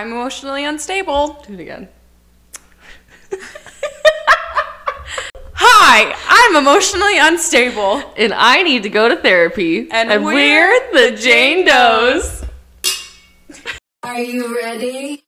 I'm emotionally unstable. Do it again. Hi, I'm emotionally unstable. And I need to go to therapy. And we're the Jane Does. Are you ready?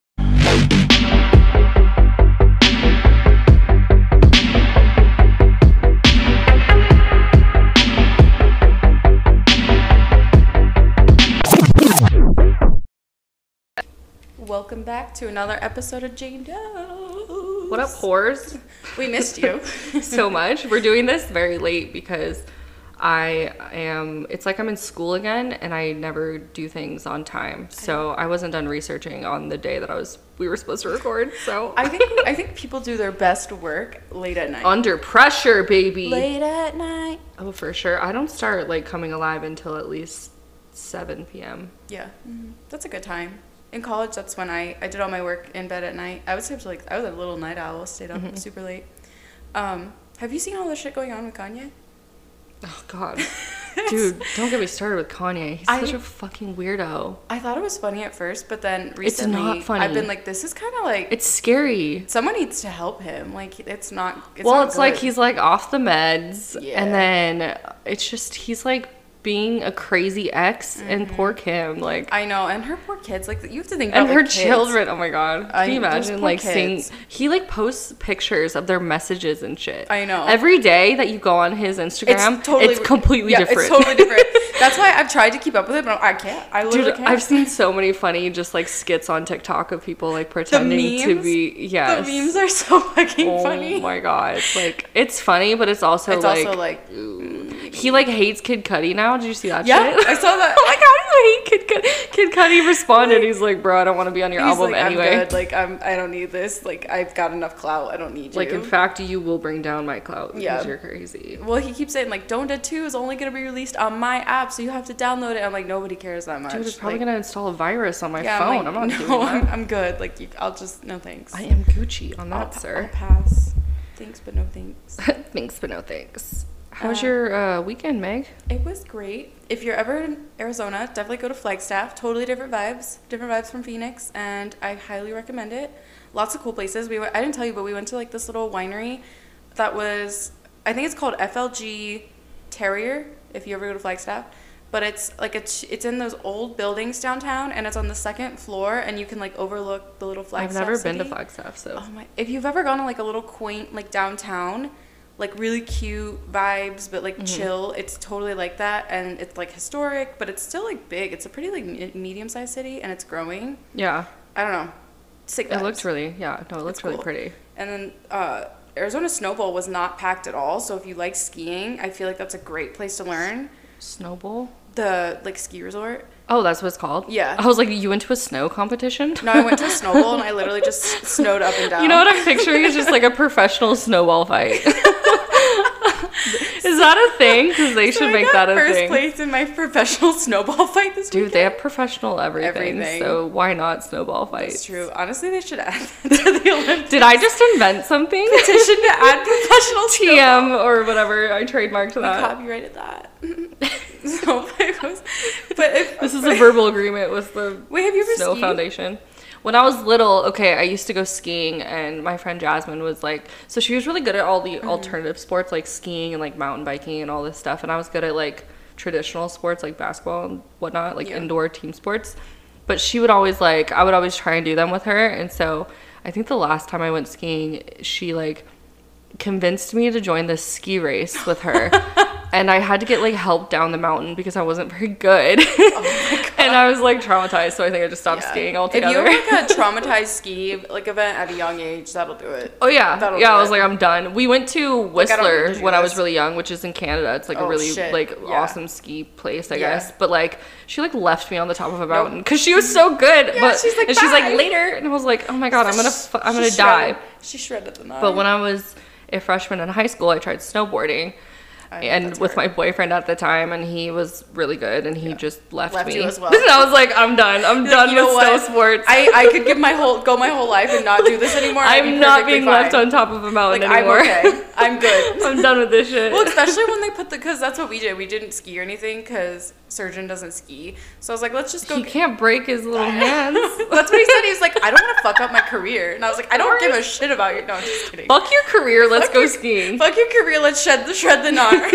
Welcome back to another episode of Jane Doe. What up, whores? We missed you. so much. We're doing this very late because I am, it's like I'm in school again and I never do things on time. So I wasn't done researching on the day that I was, we were supposed to record. So I think I think people do their best work late at night. under pressure, baby. late at night. Oh, for sure. I don't start like coming alive until at least 7 p.m. Yeah, mm-hmm. that's a good time. In college, that's when I, I did all my work in bed at night. I would stay up to like I was a little night owl, stayed up Mm-hmm. super late. Um, have you seen all the shit going on with Kanye? Oh, God. Dude, don't get me started with Kanye. He's I- such a fucking weirdo. I thought it was funny at first, but then recently it's not funny. I've been like, this is kind of like It's scary. someone needs to help him. Like it's not. It's well, not it's like he's like off the meds, Yeah. and then it's just he's like being a crazy ex, and poor Kim, like, Mm-hmm. I know, and her poor kids. Like you have to think and about her the kids. children. Oh my god, I- can you imagine like seeing? He like posts pictures of their messages and shit. I know. Every day that you go on his Instagram, it's, totally it's completely yeah, different. It's totally different. That's why I've tried to keep up with it, but I can't. I literally Dude, can't. I've seen so many funny just like skits on TikTok of people like pretending to be yes. The memes are so fucking oh funny. Oh my god, like it's funny, but it's also it's like also like he like hates Kid Cudi now. Did you see that yeah, shit? I saw that. Oh my god, I hate Kid Cudi. Kid Cudi responded. He's like, bro, I don't want to be on your album like, anyway. I'm good. Like I'm. I don't need this. Like I've got enough clout. I don't need you. Like in fact, you will bring down my clout because Yeah. you're crazy. well, he keeps saying like Donda Two is only gonna be released on my app, so you have to download it. I'm like, nobody cares that much. Dude, it's probably Like, gonna install a virus on my yeah, phone. I'm, like, not no, doing I'm. I'm good. Like you, I'll just no thanks. I am Gucci on I'll, that, sir. I'll pass. Thanks, but no thanks. thanks, but no thanks. How was your uh, weekend, Meg? It was great. If you're ever in Arizona, definitely go to Flagstaff. Totally different vibes, different vibes from Phoenix, and I highly recommend it. Lots of cool places. We went, I didn't tell you, but we went to like this little winery that was I think it's called FLG Terroir. If you ever go to Flagstaff, but it's like it's it's in those old buildings downtown, and it's on the second floor, and you can like overlook the little Flagstaff. I've never been to. Flagstaff, so Oh my! If you've ever gone to like a little quaint like downtown, like really cute vibes, but like chill, it's totally like that, and it's like historic, but it's still like big. It's a pretty like medium-sized city, and it's growing. yeah, I don't know, sick. it vibes. looked really yeah. No, it looked It's really cool. pretty. And then uh, Arizona Snowbowl was not packed at all. So if you like skiing, I feel like that's a great place to learn. Snowball. The like ski resort. Oh, that's what it's called. Yeah. I was like, you went to a snow competition. No, I went to a snowball and I literally just snowed up and down. You know what I'm picturing is just like a professional snowball fight. is that a thing? Because they So should I make that a first thing. place in my professional snowball fight this Dude, weekend. they have professional everything, Everything. so why not snowball fights? It's true. Honestly, they should add that to the Olympics. Did I just invent something? petition to add professional TM or whatever. I trademarked We that. copyrighted that. so but if, This is a verbal agreement with the Wait, have you ever Snow skied? Foundation. When I was little, okay, I used to go skiing, and my friend Jasmine was like, so she was really good at all the Mm-hmm. alternative sports like skiing and like mountain biking and all this stuff, and I was good at like traditional sports like basketball and whatnot, like Yeah. indoor team sports. But she would always like, I would always try and do them with her, and so I think the last time I went skiing, she like convinced me to join this ski race with her. and I had to get like help down the mountain because I wasn't very good. Oh and I was like traumatized, so I think I just stopped Oh Yeah. skiing altogether. If you have like a traumatized ski like event at a young age, that'll do it. Oh yeah, That'll yeah. I was it. like, I'm done. We went to Whistler to do when I was really young, which is in Canada. It's like a Oh, really shit. like Yeah. awesome ski place, I Yeah. guess. But like, she like left me on the top of a mountain because she was so good. But she's like, and she's like later, and I was like, oh my god, I'm gonna, fu- I'm gonna die. shredded- She shredded the knot. But when I was a freshman in high school, I tried snowboarding. I- and with hard. my boyfriend at the time, and he was really good, and he just left, Left me. you as well. and I was like, I'm done. I'm Like, done know with snow sports. I, I could give my whole go my whole life and not do this anymore. I'm be not being left on top of a mountain Like anymore. I'm okay. I'm good. I'm done with this shit. Well, especially when they put the because that's what we did. We didn't ski or anything because surgeon doesn't ski. So I was like, let's just go. he can't break his little hands. that's what he said. He was like, I don't want to fuck up my career. And I was like, I don't give a shit about you. No, I'm just kidding. Fuck your career. Let's Fuck go your- skiing. Fuck your career. Let's shred the shred the gnar.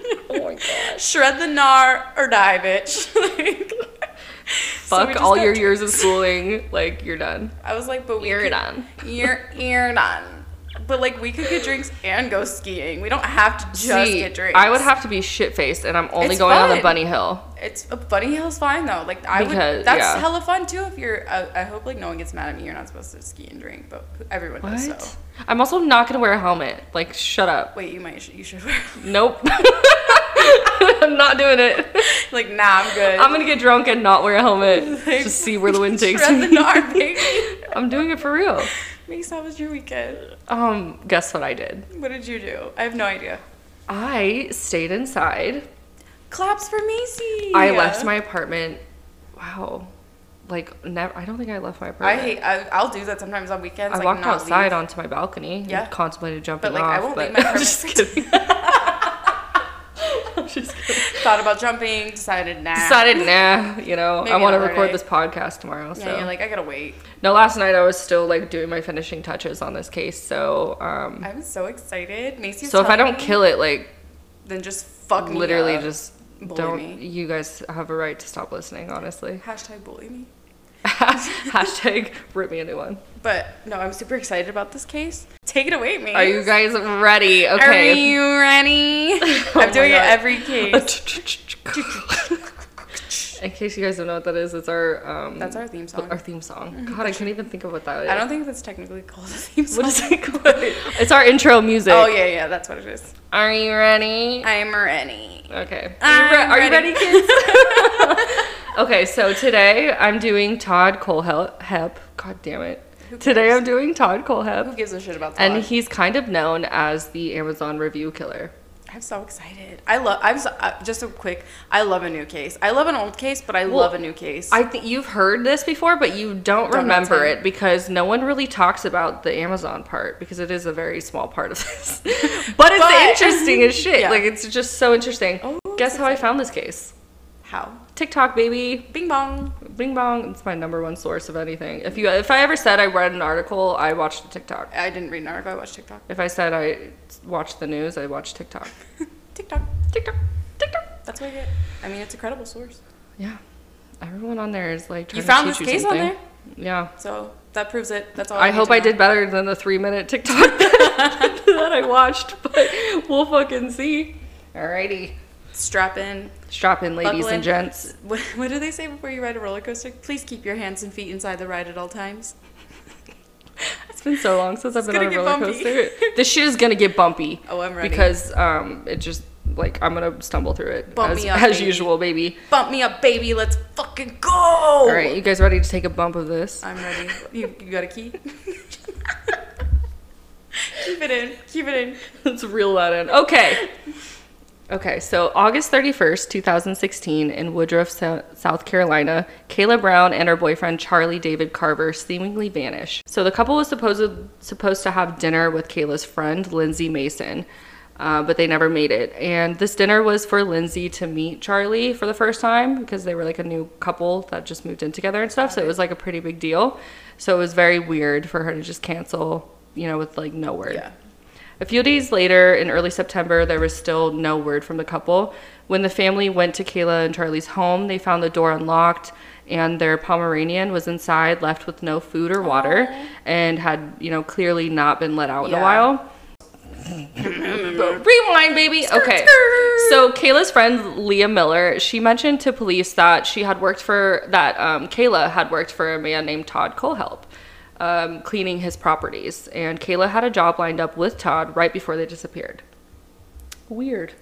Oh my god. shred the gnar or die, bitch. Like, Fuck just all your years of schooling. Like you're done. I was like, but we You're could- done. You're you're done. But like, we could get drinks and go skiing. We don't have to just See, get drinks. I would have to be shit faced, and I'm only It's going on the fun. bunny hill. It's a bunny hill's fine though. Like I Because- would. That's yeah. hella fun too. If you're, I, I hope like no one gets mad at me. You're not supposed to ski and drink, but everyone does. What? So I'm also not gonna wear a helmet. Like, shut up. wait, you might you should wear. Nope. I'm not doing it. like nah, I'm good. I'm gonna get drunk and not wear a helmet. Just see where the wind takes Shred the me. gnar, baby. I'm doing it for real. Mace, how was your weekend? Um, guess what I did? What did you do? I have no idea. I stayed inside. Claps for Macy. I left my apartment. Wow. Like never I don't think I left my I apartment. hate. I, I'll do that sometimes on weekends. I like, walked not outside leave. onto my balcony. and Yeah. Contemplated jumping like, off. I won't but leave my apartment. just kidding. Thought about jumping. Decided nah. Decided, nah, you know, Maybe I want to record day. this podcast tomorrow. Yeah, So you're like I gotta wait. no, last night I was still like doing my finishing touches on this case. So um, I'm so excited. Macy's. so if I don't me, kill it, like then just fuck me literally just Bully don't. me. You guys have a right to stop listening. Honestly. hashtag bully me. Hashtag rip me a new one. But no, I'm super excited about this case. Take it away, Mace. Are you guys ready? Okay. Are you ready? Oh I'm doing it every case. In case you guys don't know what that is, it's our um That's our theme song. our theme song. God, I can't even think of what that is. I don't think that's technically called a theme song. What is it called? it's our intro music. Oh yeah, yeah, that's what it is. Are you ready? I'm ready. Okay. Are I'm you, re- are you ready. ready, kids? okay, so today I'm doing Todd Cole Kohlhepp. God damn it. Today? I'm doing Todd Kohlhepp. Who gives a shit about that? And he's kind of known as the Amazon review killer. I'm so excited. I love. I'm so, uh, just a quick. I love a new case. I love an old case, but I love a new case. I think you've heard this before, but you don't, Don't remember it because no one really talks about the Amazon part because it is a very small part of this. but it's But- interesting as shit. Yeah. Like it's just so interesting. Oh, Guess how I found this case? How? TikTok, baby. Bing bong. Bing bong. It's my number one source of anything. If you, if I ever said I read an article, I watched a TikTok. I didn't read an article. I watched TikTok. If I said I watched the news, I watched TikTok. TikTok. TikTok. TikTok. That's what I get. I mean, it's a credible source. Yeah. Everyone on there is like trying You to found this you case on there, Yeah. so that proves it. That's all. I need hope I did better than the three minute TikTok that I watched, but we'll fucking see. Alrighty. Strap in. Strap in, ladies Buckle in. and gents. What, what do they say before you ride a roller coaster? Please keep your hands and feet inside the ride at all times. It's been so long since I've been on a roller bumpy. coaster. this shit is gonna get bumpy. Oh, I'm ready. Because um, it just like I'm gonna stumble through it Bump as, me up, as baby. usual, baby. Bump me up, baby. Let's fucking go. All right, you guys ready to take a bump of this? I'm ready. You, you got a key? Keep it in. Keep it in. Let's reel that in. Okay. Okay, so August 31st, 2016, in Woodruff, South Carolina, Kayla Brown and her boyfriend Charlie David Carver seemingly vanish. So the couple was supposed supposed to have dinner with Kayla's friend Lindsay Mason, uh, but they never made it. And this dinner was for Lindsay to meet Charlie for the first time because they were like a new couple that just moved in together and stuff. So it was like a pretty big deal. So it was very weird for her to just cancel, you know, with like no word. Yeah. A few days later, in early September, there was still no word from the couple. When the family went to Kayla and Charlie's home, they found the door unlocked and their Pomeranian was inside, left with no food or water, and had, you know, clearly not been let out in a while. Rewind, baby. Okay. So Kayla's friend Leah Miller, she mentioned to police that she had worked for that um, Kayla had worked for a man named Todd Kohlhepp, um, cleaning his properties, and Kayla had a job lined up with Todd right before they disappeared. Weird.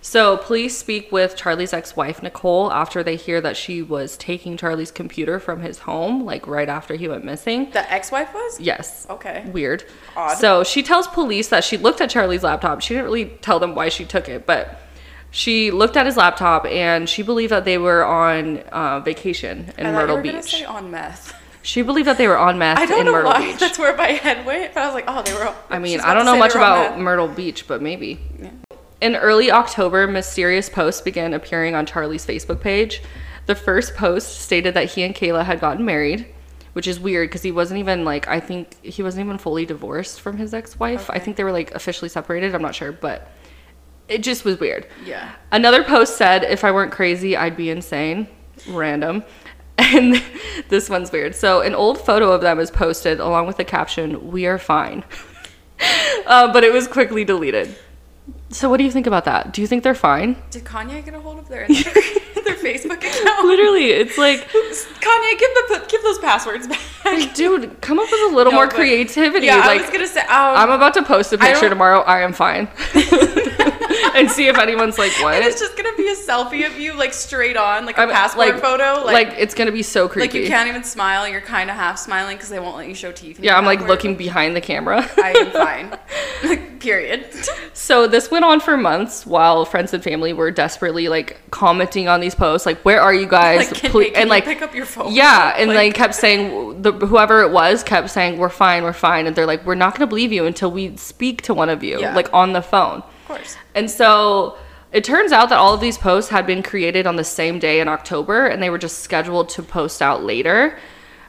So police speak with Charlie's ex-wife Nicole after they hear that she was taking Charlie's computer from his home, like right after he went missing. The ex-wife was? Yes. Okay. Weird. Odd. So she tells police that she looked at Charlie's laptop. She didn't really tell them why she took it, but she looked at his laptop and she believed that they were on uh, vacation in I thought you Myrtle were Beach. say on meth. She believed that they were on meth I don't in know Myrtle why. Beach. That's where my head went. But I was like, oh, they were. I mean, I don't know much they were on about. Myrtle Beach, but maybe. Yeah. In early October, mysterious posts began appearing on Charlie's Facebook page. The first post stated that he and Kayla had gotten married, which is weird because he wasn't even like I think he wasn't even fully divorced from his ex-wife. I think they were like officially separated. I'm not sure, but it just was weird. Yeah. Another post said, "If I weren't crazy, I'd be insane." Random. And this one's weird. So an old photo of them is posted along with the caption, "We are fine," uh, but it was quickly deleted. So what do you think about that? Do you think they're fine? Did Kanye get a hold of their their Facebook account? Literally, it's like, Kanye, give the give those passwords back. dude, come up with a little No, more but- creativity. Yeah, like, I was gonna say. Um, I'm about to post a picture don't- tomorrow. I am fine, and see if anyone's like, what? and it's just gonna be a selfie of you, like straight on, like a I'm- passport like- photo, like, like, it's gonna be so creepy. like you can't even smile. You're kind of half smiling because they won't let you show teeth. yeah, I'm like looking behind the camera. I am fine. Like, Period. So this went on for months while friends and family were desperately like commenting on these posts, like "Where are you guys?" Like, can, Ple- hey, can and like pick up your phone? yeah, and Like- like kept saying the whoever it was kept saying we're fine, we're fine, and they're like we're not gonna believe you until we speak to one of you Yeah. like on the phone. Of course. And so it turns out that all of these posts had been created on the same day in October, and they were just scheduled to post out later.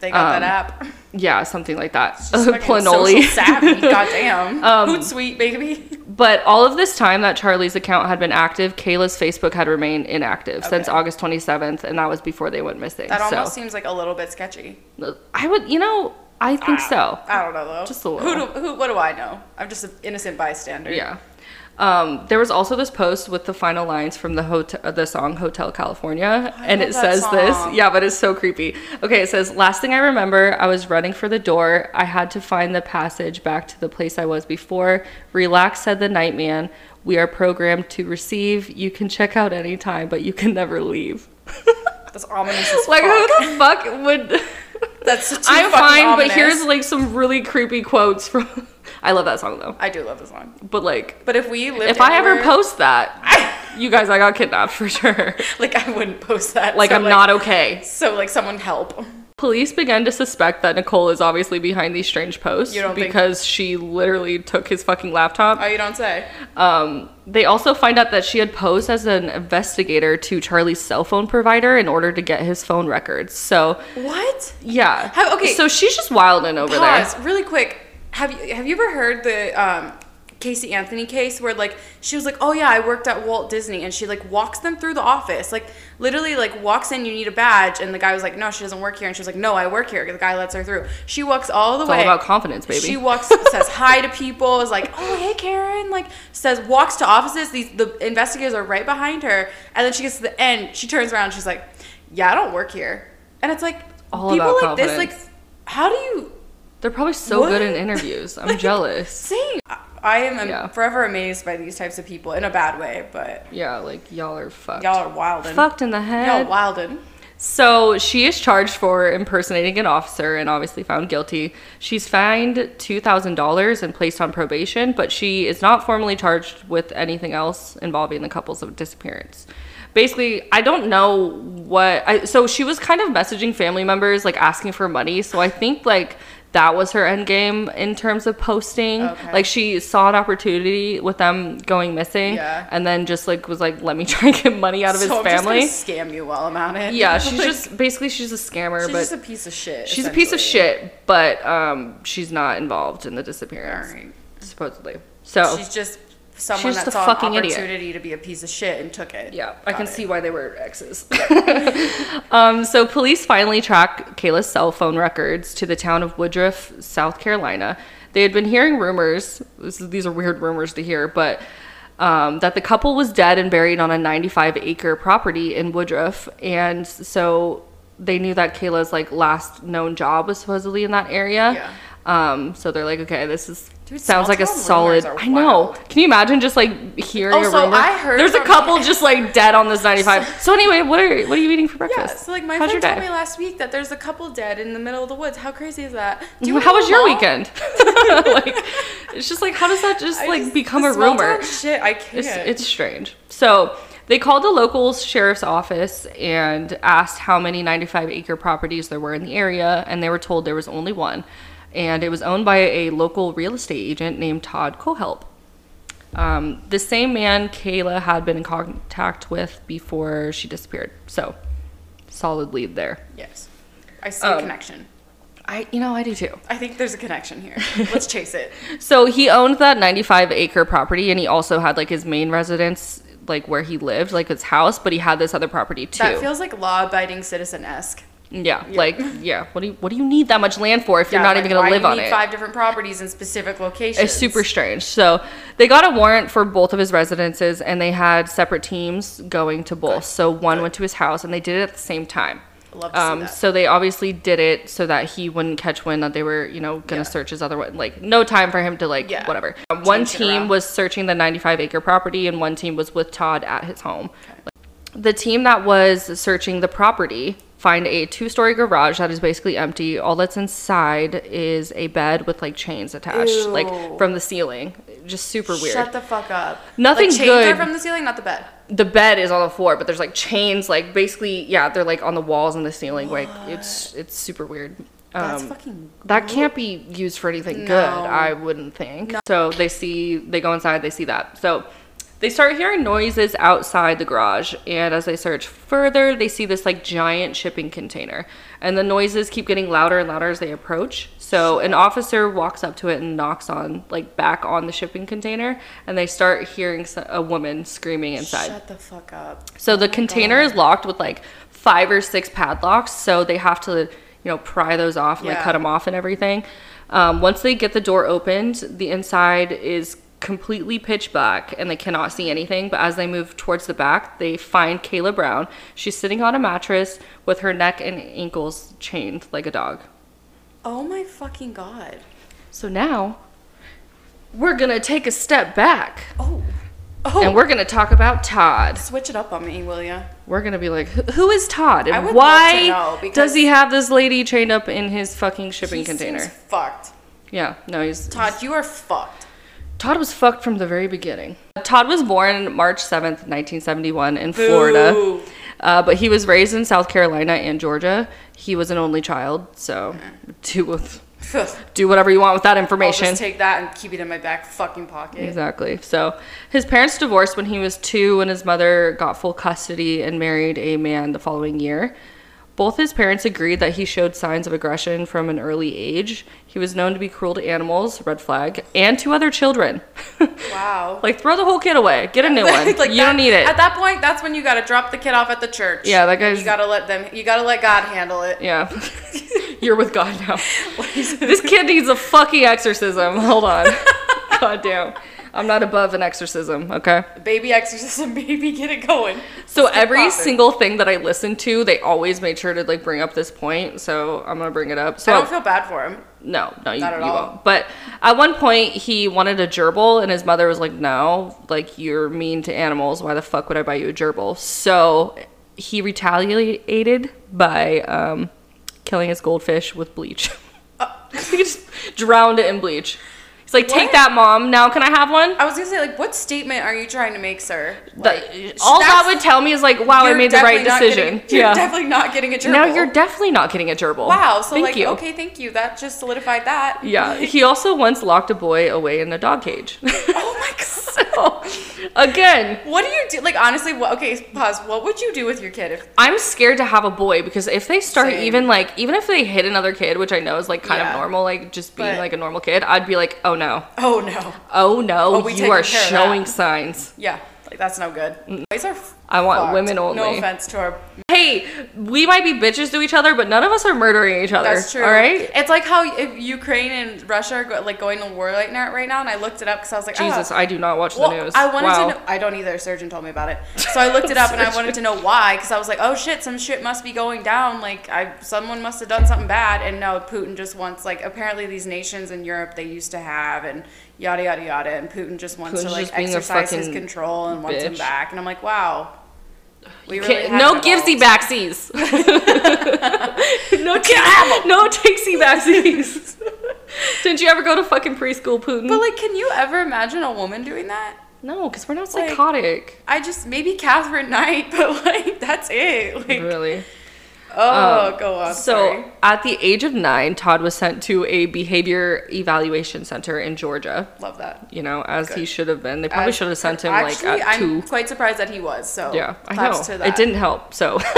They got Um, that app. Yeah, something like that. Planoly. savvy. Goddamn. Um, Hootsuite, baby. But all of this time that Charlie's account had been active, Kayla's Facebook had remained inactive since August 27th, and that was before they went missing. That so almost seems like a little bit sketchy. I would, you know, I think ah, so. I don't know though. Just a little. Who do, who? What do I know? I'm just an innocent bystander. Yeah. Um, there was also this post with the final lines from the hotel, the song Hotel California, and it says this. Yeah, but it's so creepy. Okay, it says, "Last thing I remember, I was running for the door. I had to find the passage back to the place I was before. Relax," said the night man. We are programmed to receive. You can check out anytime, but you can never leave. That's ominous Like, fuck. who the fuck would? That's too I'm fine, ominous. but here's like some really creepy quotes from. I love that song though, I do love the song. but like, But if we lived if I ever post that, you guys, I got kidnapped for sure. like I wouldn't post that. Like, So, I'm not okay. So like someone help. Police began to suspect that Nicole is obviously behind these strange posts You don't think- because she literally took his fucking laptop. Oh, you don't say. Um, they also find out that she had posed as an investigator to Charlie's cell phone provider in order to get his phone records. So, What? yeah. Have- okay. So she's just wilding over Pause there. really quick. Have you have you ever heard the um, Casey Anthony case where like she was like, oh yeah, I worked at Walt Disney, and she like walks them through the office, like literally like walks in, you need a badge, and the guy was like, no, she doesn't work here, and she was like, no, I work here. The guy lets her through. She walks all the It's all way. about confidence, baby. She walks, says hi to people, is like, oh hey Karen, like says walks to offices. These the investigators are right behind her, and then she gets to the end, she turns around, she's like, yeah, I don't work here, and it's like All people about like this, like how do you They're probably so good in interviews. I'm jealous. Same. I- am Yeah. forever amazed by these types of people in a bad way, but Yeah, like y'all are fucked. y'all are wildin'. fucked in the head. Y'all wildin'. So she is charged for impersonating an officer and obviously found guilty. She's fined two thousand dollars and placed on probation, but she is not formally charged with anything else involving the couple's disappearance. Basically, I don't know what. I, so she was kind of messaging family members, like asking for money. So I think like that was her end game in terms of posting. Okay. Like she saw an opportunity with them going missing, Yeah. and then just like was like, let me try and get money out of his so family. I'm just scam you while I'm at it. Yeah, she's Like, just basically she's a scammer, she's but just a piece of shit. she's a piece of shit. But um, she's not involved in the disappearance, Alright. supposedly. So She's just someone She's that saw fucking an idiot. opportunity to be a piece of shit and took it. yeah, I can it. see why they were exes. um, so police finally track Kayla's cell phone records to the town of Woodruff, South Carolina. They had been hearing rumors. This is, these are weird rumors to hear, but. Um, that the couple was dead and buried on a 95 acre property in Woodruff. And so they knew that Kayla's like last known job was supposedly in that area. Yeah. Um, so they're like, okay, this is Dude, sounds like a solid. I know. Can you imagine just like hearing Oh, a rumor? I heard There's a couple just like dead on this 95. So anyway, what are what are you eating for breakfast? Yeah, so like my How's friend told me last week that there's a couple dead in the middle of the woods. How crazy is that? Do mm-hmm. wanna How was your mall? weekend? like, it's just like how does that just I like just- become a rumor? Shit, I can't. It's, it's strange. So they called the local sheriff's office and asked how many 95 acre properties there were in the area, and they were told there was only one. And it was owned by a local real estate agent named Todd Kohlhepp. Um, the same man Kayla had been in contact with before she disappeared. So, solid lead there. yes, I see Um, a connection. I, you know, I do too. I think there's a connection here. Let's chase it. So he owned that 95 acre property and he also had like his main residence, like where he lived, like his house, but he had this other property too. That feels like law-abiding citizen-esque. Yeah, like, yeah. What do you, what do you need that much land for if you're not like, even gonna why live on it? Five different properties in specific locations. It's super strange. So they got a warrant for both of his residences and they had separate teams going to both. So one went to his house and they did it at the same time. Love to Um, so they obviously did it so that he wouldn't catch wind that they were, you know, gonna Yeah. search his other one. Like no time for him to like Yeah. whatever. Um, one team was searching the 95 acre property and one team was with Todd at his home. The team that was searching the property find a two-story garage that is basically empty. All that's inside is a bed with like chains attached, like from the ceiling. Just super weird. Shut the fuck up. Nothing like, chains good. Are from the ceiling, not the bed. the bed is on the floor, but there's like chains, like basically, yeah, they're like on the walls and the ceiling. Like it's it's super weird. That's Um, fucking. that can't be used for anything good, I wouldn't think. So they see, they go inside, they see that. So they start hearing noises outside the garage, and as they search further, they see this like giant shipping container, and the noises keep getting louder and louder as they approach. So an officer walks up to it and knocks on, like back on the shipping container, and they start hearing a woman screaming inside. Shut the fuck up. So the container is locked with like five or six padlocks, so they have to, you know, pry those off and like cut them off and everything. Um, once they get the door opened, the inside is completely pitch black and they cannot see anything. But as they move towards the back, they find Kayla Brown. She's sitting on a mattress with her neck and ankles chained like a dog. Oh my fucking god. So now we're gonna take a step back Oh. Oh. and we're gonna talk about Todd. Oh. Switch it up on me, will ya? We're gonna be like, "Who- is Todd, and why does he have this lady chained up in his fucking shipping container? fucked. Yeah, no, he's Todd, he's- you are fucked. Todd was fucked from the very beginning. Todd was born March seventh, nineteen seventy one, in Florida, uh, but he was raised in South Carolina and Georgia. He was an only child, so do with do whatever you want with that I'll information. just take that and keep it in my back fucking pocket. Exactly. So his parents divorced when he was two, and his mother got full custody and married a man the following year. Both his parents agreed that he showed signs of aggression from an early age. He was known to be cruel to animals, red flag, and to other children. Wow. like throw the whole kid away, get a new one. Like you that- don't need it. At that point, that's when you gotta drop the kid off at the church. Yeah, that guy's- You gotta let them. You gotta let God handle it. yeah, you're with God now. this kid needs a fucking exorcism. Hold on. God damn. I'm not above an exorcism, okay? Baby exorcism, baby, get it going. So every popping. single thing that I listened to, they always made sure to like bring up this point. So I'm gonna bring it up. So I don't feel bad for him. no, no, you, Not at you all. won't. But at one point, he wanted a gerbil, and his mother was like, "No, like you're mean to animals. Why the fuck would I buy you a gerbil?" So he retaliated by um, killing his goldfish with bleach. he just drowned it in bleach. He's like, "Take What? that, mom. Now can I have one?" I was gonna say, like, what statement are you trying to make, sir? The- Like, all that would tell me is like, "Wow, I made the right decision." getting- you're yeah. definitely not getting a gerbil. Now you're definitely not getting a gerbil. Wow. So Thank like, you. okay, thank you. That just solidified that. Yeah. He also once locked a boy away in a dog cage. Oh my god. so, again, What do you do? Like honestly, what? Okay, pause. What would you do with your kid if? I'm scared to have a boy because if they start Same. even like even if they hit another kid, which I know is like kind Yeah. of normal, like just being But- like a normal kid, I'd be like, oh no, Oh no. oh no, Oh, you are showing signs. Yeah, like that's no good. Boys are. I want fucked. women No offense to our. Hey, we might be bitches to each other, but none of us are murdering each other. That's true. All right. It's like how if Ukraine and Russia are go, like going to war right now, right now, and I looked it up because I was like, Jesus, ah. I do not watch Well, the news. I wanted wow. to know. I don't either. A surgeon told me about it, so I looked it up and I wanted to know why because I was like, oh shit, some shit must be going down. Like, I someone must have done something bad. And no, Putin just wants like apparently these nations in Europe they used to have and yada yada yada, and Putin just wants Putin's to like just being a exercise his control and wants him back. And I'm like, wow. We Can't- no givesy backsies. no, ta- no takesy backsies. Didn't you ever go to fucking preschool, Putin? But like, can you ever imagine a woman doing that? no, because we're not like- psychotic. I just maybe Katherine Knight, but like that's it. Like, really. Oh, um, go on. So, sorry. at the age of nine, Todd was sent to a behavior evaluation center in Georgia. love that. You know, as he should have been. They probably As- should have sent him Actually, like at I'm two. quite surprised that he was. So Yeah, I know. To that. It didn't help. So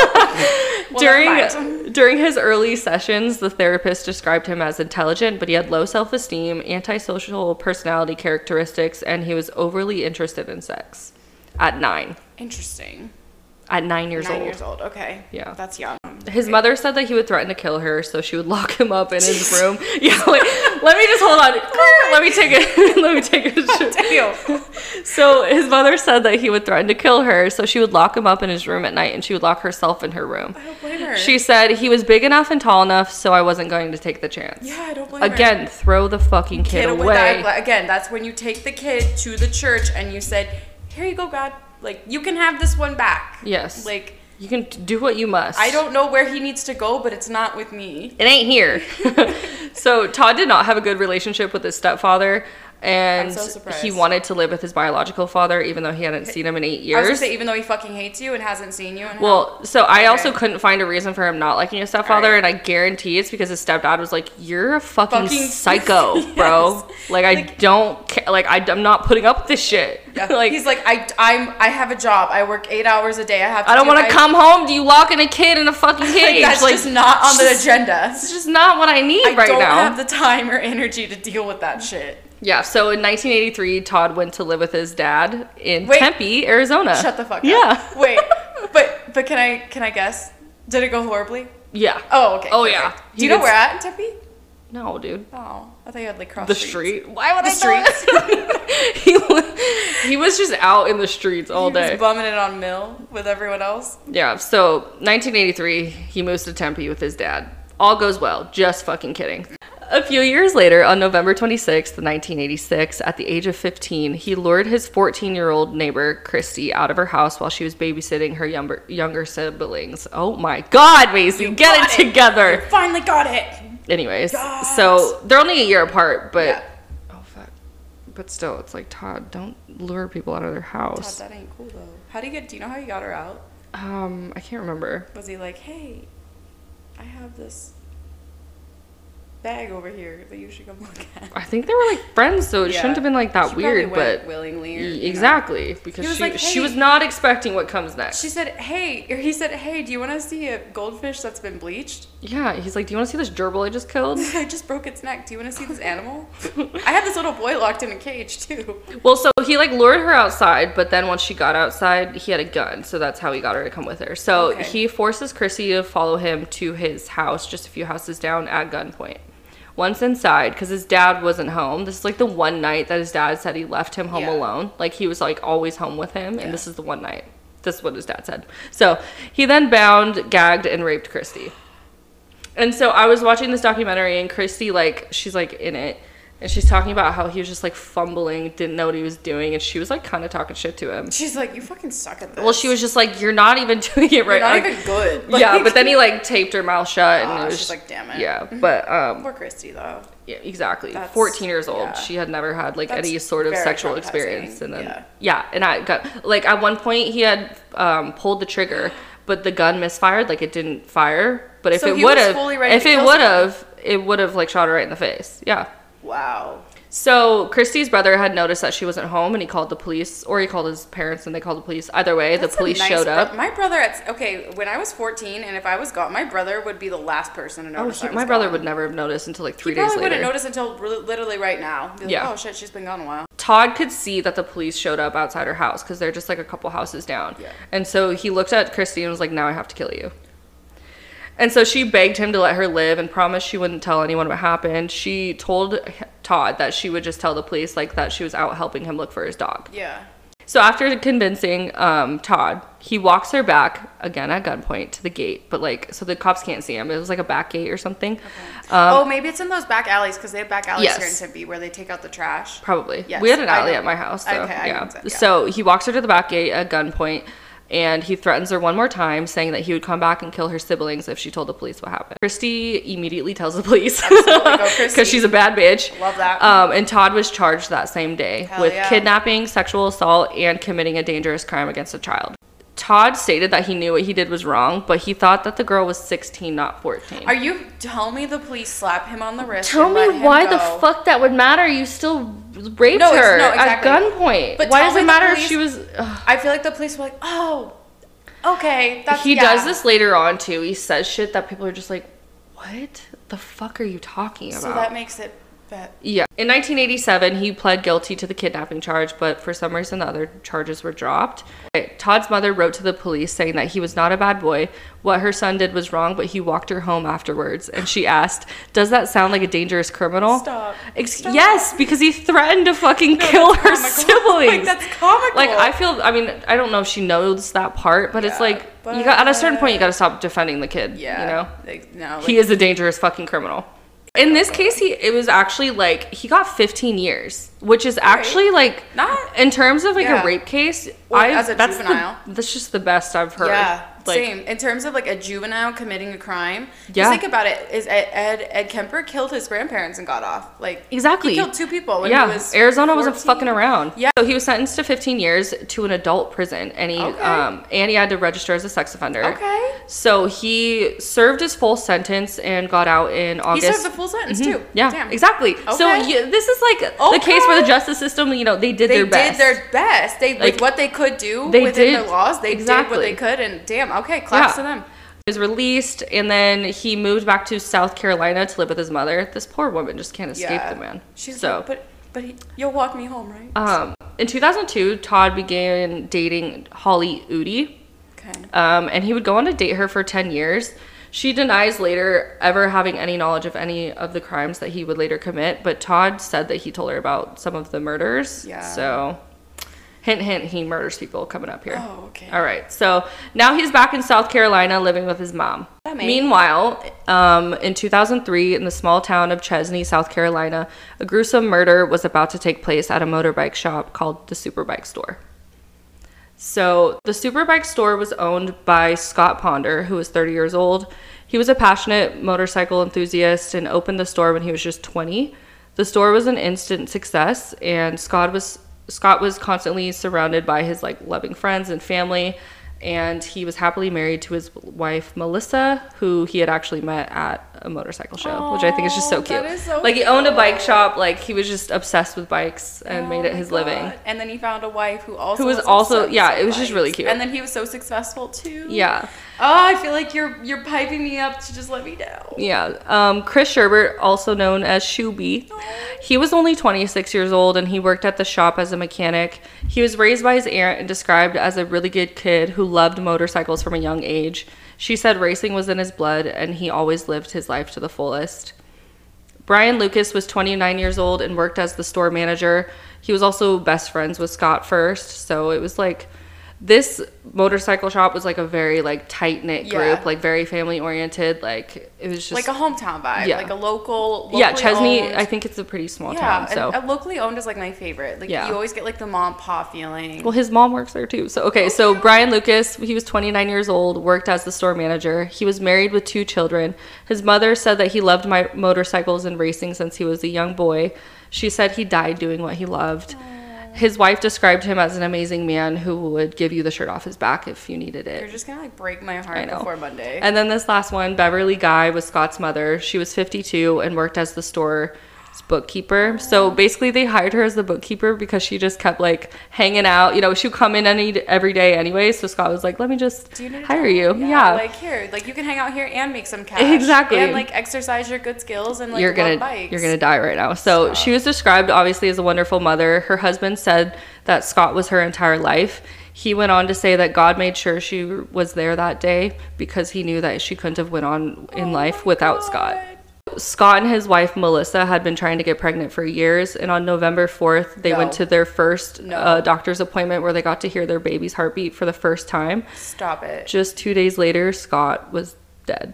Well, during during his early sessions, the therapist described him as intelligent, but he had low self-esteem, antisocial personality characteristics, and he was overly interested in sex. At nine, Interesting. at nine years Nine old. years old. Okay. Yeah. That's young. His mother said that he would threaten to kill her, so she would lock him up in his room. Yeah, wait, let me just hold on. Let me take it. Let me take it. So his mother said that he would threaten to kill her, so she would lock him up in his room at night, and she would lock herself in her room. I don't blame her. She said he was big enough and tall enough, so I wasn't going to take the chance. Yeah, I don't blame her. Again, throw the fucking kid, Kid away. that- Again, that's when you take the kid to the church and you said, "Here you go, God. Like you can have this one back." Yes. Like You can do what you must. I don't know where he needs to go, but it's not with me. It ain't here. so Todd did not have a good relationship with his stepfather, and so he wanted to live with his biological father, even though he hadn't seen him in eight years. I was say, even though he fucking hates you and hasn't seen you, Well, so I also couldn't find a reason for him not liking his stepfather, Alright. and I guarantee it's because his stepdad was like, "You're a fucking, Fucking- psycho, bro. Like I Like- don't care. Like I, am not putting up with this shit. Yeah. like he's like, I, I'm, I have a job. I work eight hours a day. I have. To I don't do- want to come home. Do you locking a kid in a fucking cage? that's like just not on the just- agenda. It's just not what I need I right now. I don't have the time or energy to deal with that shit. Yeah, so in 1983, Todd went to live with his dad in Wait. Tempe, Arizona. Shut the fuck up. Yeah. Wait, but but can I can I guess? Did it go horribly? Yeah. Oh, okay. Oh, perfect. yeah. Do you know where at in Tempe? No, dude. Oh, I thought you had like cross The streets. street. Why would The I that? he, was, he was just out in the streets all he was day. bumming it on Mill with everyone else. Yeah, so 1983, he moves to Tempe with his dad. All goes well. Just fucking kidding. A few years later, on November 26th, 1986, at the age of 15, he lured his 14 year old neighbor, Christy, out of her house while she was babysitting her younger, younger siblings. Oh my god, Macy, You get got it together. Finally got it. Anyways, so they're only a year apart, but. Yeah. Oh, fuck. But still, it's like, Todd, don't lure people out of their house. Todd, that ain't cool though. How do you get? Do you know how you got her out? Um, I can't remember. Was he like, hey, I have this bag over here that you should come look at? I think they were like friends, so it Yeah. shouldn't have been like that She weird, but willingly. Or, Y- you know. exactly because was she like, she was not expecting what comes next. She said, "Hey," or he said, "Hey, do you want to see a goldfish that's been bleached? yeah, he's like, "Do you want to see this gerbil I just killed?" I just broke its neck. Do you want to see this animal? I had this little boy locked in a cage too. well, so he like lured her outside, but then once she got outside, he had a gun, so that's how he got her to come with her. So Okay. he forces Chrissy to follow him to his house, just a few houses down, at gunpoint. Once inside, because his dad wasn't home. This is like the one night that his dad said he left him home Yeah. alone. Like he was like always home with him, Yeah. and this is the one night. This is what his dad said. So he then bound, gagged, and raped Christy. And so I was watching this documentary, and Christy, like, she's like in it, and she's talking about how he was just like fumbling, didn't know what he was doing, and she was like kind of talking shit to him. She's like, "You fucking suck at this." Well, she was just like, "You're not even doing it right." You're not Like, even good. yeah, but then he like taped her mouth shut, and Ah, it was she's just- like, "Damn it." Yeah, but um, Poor Christy though. yeah, exactly. That's- 14 years old. yeah. She had never had like That's any sort of sexual experience. And then, Yeah. yeah. and I got, like, at one point he had um, pulled the trigger, but the gun misfired. Like, it didn't fire. But if So it would have, if it would have, it would have, like, shot her right in the face. Yeah. Wow. So Christy's brother had noticed that she wasn't home, and he called the police, or he called his parents, and they called the police. Either way, That's the police nice showed bro- up. My brother at okay, when I was 14, and if I was gone, my brother would be the last person to Oh, notice. he- I was my brother gone. would never have noticed until like three He days probably later. wouldn't notice until li- literally right now. Like, Yeah. Oh shit, she's been gone a while. Todd could see that the police showed up outside her house because they're just like a couple houses down. Yeah. And so he looked at Christy and was like, "Now I have to kill you." And so she begged him to let her live and promised she wouldn't tell anyone what happened. She told Todd that she would just tell the police like that she was out helping him look for his dog. Yeah. So after convincing um, Todd, he walks her back again at gunpoint to the gate, but like so the cops can't see him. It was like a back gate or something. oh, maybe it's in those back alleys because they have back alleys here in. Tempe where they take out the trash. Probably. Yes, we had an alley at my house. So, Okay, yeah. yeah. So he walks her to the back gate at gunpoint and he threatens her one more time, saying that he would come back and kill her siblings if she told the police what happened. Christy immediately tells the police Absolutely, go Christy. because she's a bad bitch. Love that. Um, and Todd was charged that same day Hell with yeah. kidnapping, sexual assault, and committing a dangerous crime against a child. Todd stated that he knew what he did was wrong, but he thought that the girl was 16, not 14. Are you tell me the police slap him on the wrist? Tell me why the fuck that would matter? You still raped No, her no, exactly. at gunpoint. But why does it matter if she was? ugh. I feel like the police were like, oh, okay. That's, he yeah. does this later on too. He says shit that people are just like, what the fuck are you talking about? So that makes it Yeah. In 1987, he pled guilty to the kidnapping charge, but for some reason, the other charges were dropped. Todd's mother wrote to the police saying that he was not a bad boy. What her son did was wrong, but he walked her home afterwards. And she asked, Does that sound like a dangerous criminal? Stop. Ex- Stop. Yes, because he threatened to fucking kill her Comical. siblings. Like, that's comical. Like, I feel, I mean, I don't know if she knows that part, but it's Yeah, like, you got, at a certain point, you got to stop defending the kid. Yeah. You know? Like, no. he is a dangerous fucking criminal. In this case, he it was actually like he got 15 years, which is actually like Not- in terms of like Yeah. a rape case. I as a that's juvenile. The, that's just the best I've heard. Yeah, Like, same. In terms of like a juvenile committing a crime, Yeah. just think about it. Is Ed, Ed Ed Kemper killed his grandparents and got off? Like Exactly. he killed two people. When yeah, he was Arizona wasn't fucking around. Yeah. So he was sentenced to 15 years to an adult prison, and he Okay. um and he had to register as a sex offender. Okay. So he served his full sentence and got out in August. He served the full sentence Mhm. too. Yeah, Damn. exactly. So Okay. you, this is like the case where the justice system, you know, they did They their best. They did their best. They Like, what they could do they within did- the laws. They did what they could, and damn, okay, claps Yeah. to them. He was released and then he moved back to South Carolina to live with his mother. This poor woman just can't escape Yeah, the man. She's so. but but he, you'll walk me home, right? um, in 2002, Todd began dating Holly Udi, okay. um, and he would go on to date her for 10 years. She denies later ever having any knowledge of any of the crimes that he would later commit, but Todd said that he told her about some of the murders. Yeah. So, hint, hint, he murders people coming up here. Oh, okay. All right. So now he's back in South Carolina living with his mom. Meanwhile, um, in 2003, in the small town of Chesnee, South Carolina, a gruesome murder was about to take place at a motorbike shop called the Superbike Store. So, the Superbike store was owned by Scott Ponder, who was 30 years old. He was a passionate motorcycle enthusiast and opened the store when he was just 20. The store was an instant success, and Scott was Scott was constantly surrounded by his like loving friends and family, and he was happily married to his wife Melissa, who he had actually met at a motorcycle show, which I think is just so cute. so like he owned a bike shop, like he was just obsessed with bikes and made Oh it my his living. And then he found a wife who also Who was also- yeah, it was just really cute. And then he was so successful too. Yeah. Oh, I feel like you're you're piping me up to just let me know. Yeah. Um, Chris Sherbert, also known as Shuby, he was only 26 years old and he worked at the shop as a mechanic. He was raised by his aunt and described as a really good kid who loved motorcycles from a young age. She said racing was in his blood and he always lived his life to the fullest. Brian Lucas was 29 years old and worked as the store manager. He was also best friends with Scott first, so it was like this motorcycle shop was like a very like tight knit group, Yeah. like very family oriented. Like it was just like a hometown vibe, Yeah. like a local. yeah, Chesnee. owned- I think it's a pretty small yeah, town. So and locally owned is like my favorite. Like Yeah. you always get like the mom pa feeling. Well, his mom works there too. So, okay, so oh, Brian Lucas, he was 29 years old, worked as the store manager. He was married with two children. His mother said that he loved my motorcycles and racing since he was a young boy. She said he died doing what he loved. His wife described him as an amazing man who would give you the shirt off his back if you needed it. You're just gonna like break my heart before Monday. And then this last one, Beverly Guy was Scott's mother. She was 52 and worked as the store's bookkeeper. So basically, they hired her as the bookkeeper because she just kept like hanging out. You know, she would come in any every day anyway. So Scott was like, "Let me just you hire you." Yeah, Like here, like you can hang out here and make some cash. Exactly. And like exercise your good skills and like you're gonna bikes. you're gonna die right now. So she was described obviously as a wonderful mother. Her husband said that Scott was her entire life. He went on to say that God made sure she was there that day because he knew that she couldn't have went on in oh life without Scott. Scott and his wife Melissa had been trying to get pregnant for years, and on November 4th, they No. went to their first No. uh, doctor's appointment where they got to hear their baby's heartbeat for the first time. Stop it. Just two days later, Scott was dead.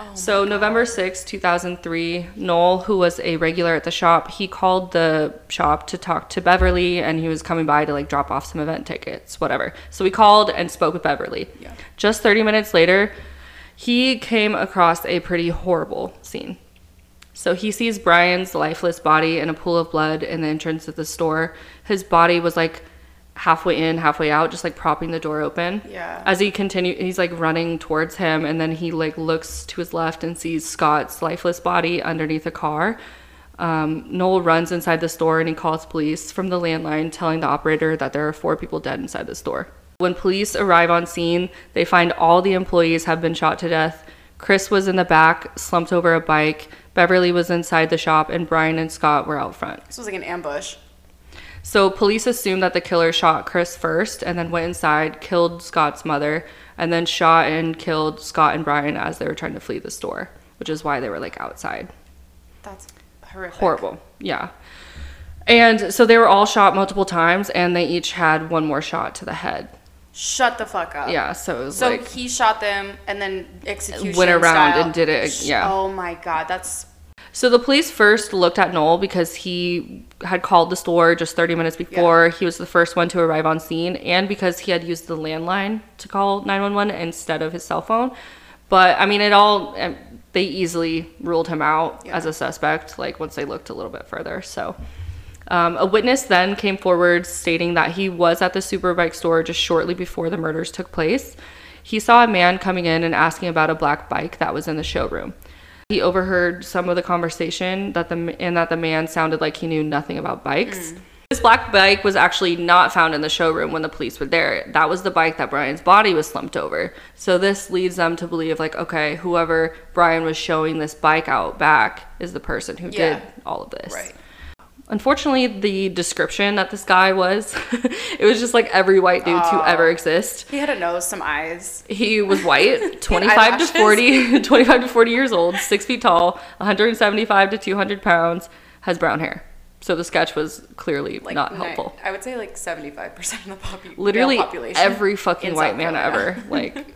Oh so, November sixth, 2003, Noel, who was a regular at the shop, he called the shop to talk to Beverly and he was coming by to like drop off some event tickets, whatever. So, he called and spoke with Beverly. Yeah. Just 30 minutes later, he came across a pretty horrible scene. So he sees Brian's lifeless body in a pool of blood in the entrance of the store. His body was like halfway in, halfway out, just like propping the door open. Yeah. As he continue, he's like running towards him, and then he like looks to his left and sees Scott's lifeless body underneath a car. Um, Noel runs inside the store and he calls police from the landline, telling the operator that there are four people dead inside the store. When police arrive on scene, they find all the employees have been shot to death. Chris was in the back, slumped over a bike. Beverly was inside the shop, and Brian and Scott were out front. This was like an ambush. So police assumed that the killer shot Chris first and then went inside, killed Scott's mother, and then shot and killed Scott and Brian as they were trying to flee the store, which is why they were like outside. That's horrific. Horrible. Yeah. And so they were all shot multiple times and they each had one more shot to the head. Shut the fuck up. Yeah, so it was So like he shot them and then execution Went around style. and did it, yeah. Oh my god, that's So the police first looked at Noel because he had called the store just 30 minutes before. He was the first one to arrive on scene and because he had used the landline to call 911 instead of his cell phone. But I mean, it all, um, they easily ruled him out Yeah. as a suspect, like once they looked a little bit further. So um, a witness then came forward stating that he was at the Superbike store just shortly before the murders took place. He saw a man coming in and asking about a black bike that was in the showroom. He overheard some of the conversation that the and that the man sounded like he knew nothing about bikes. This black bike was actually not found in the showroom when the police were there. That was the bike that Brian's body was slumped over. So this leads them to believe like okay, whoever Brian was showing this bike out back is the person who Yeah. did all of this. right. Unfortunately, the description that this guy was, it was just like every white dude to oh. ever exist. He had a nose, some eyes. He was white, 25 to eyelashes. 40, 25 to 40 years old, six feet tall, 175 to 200 pounds, has brown hair. So the sketch was clearly Like not helpful. I would say like seventy five percent of the popu- Literally population. every fucking white South man Carolina. ever. Like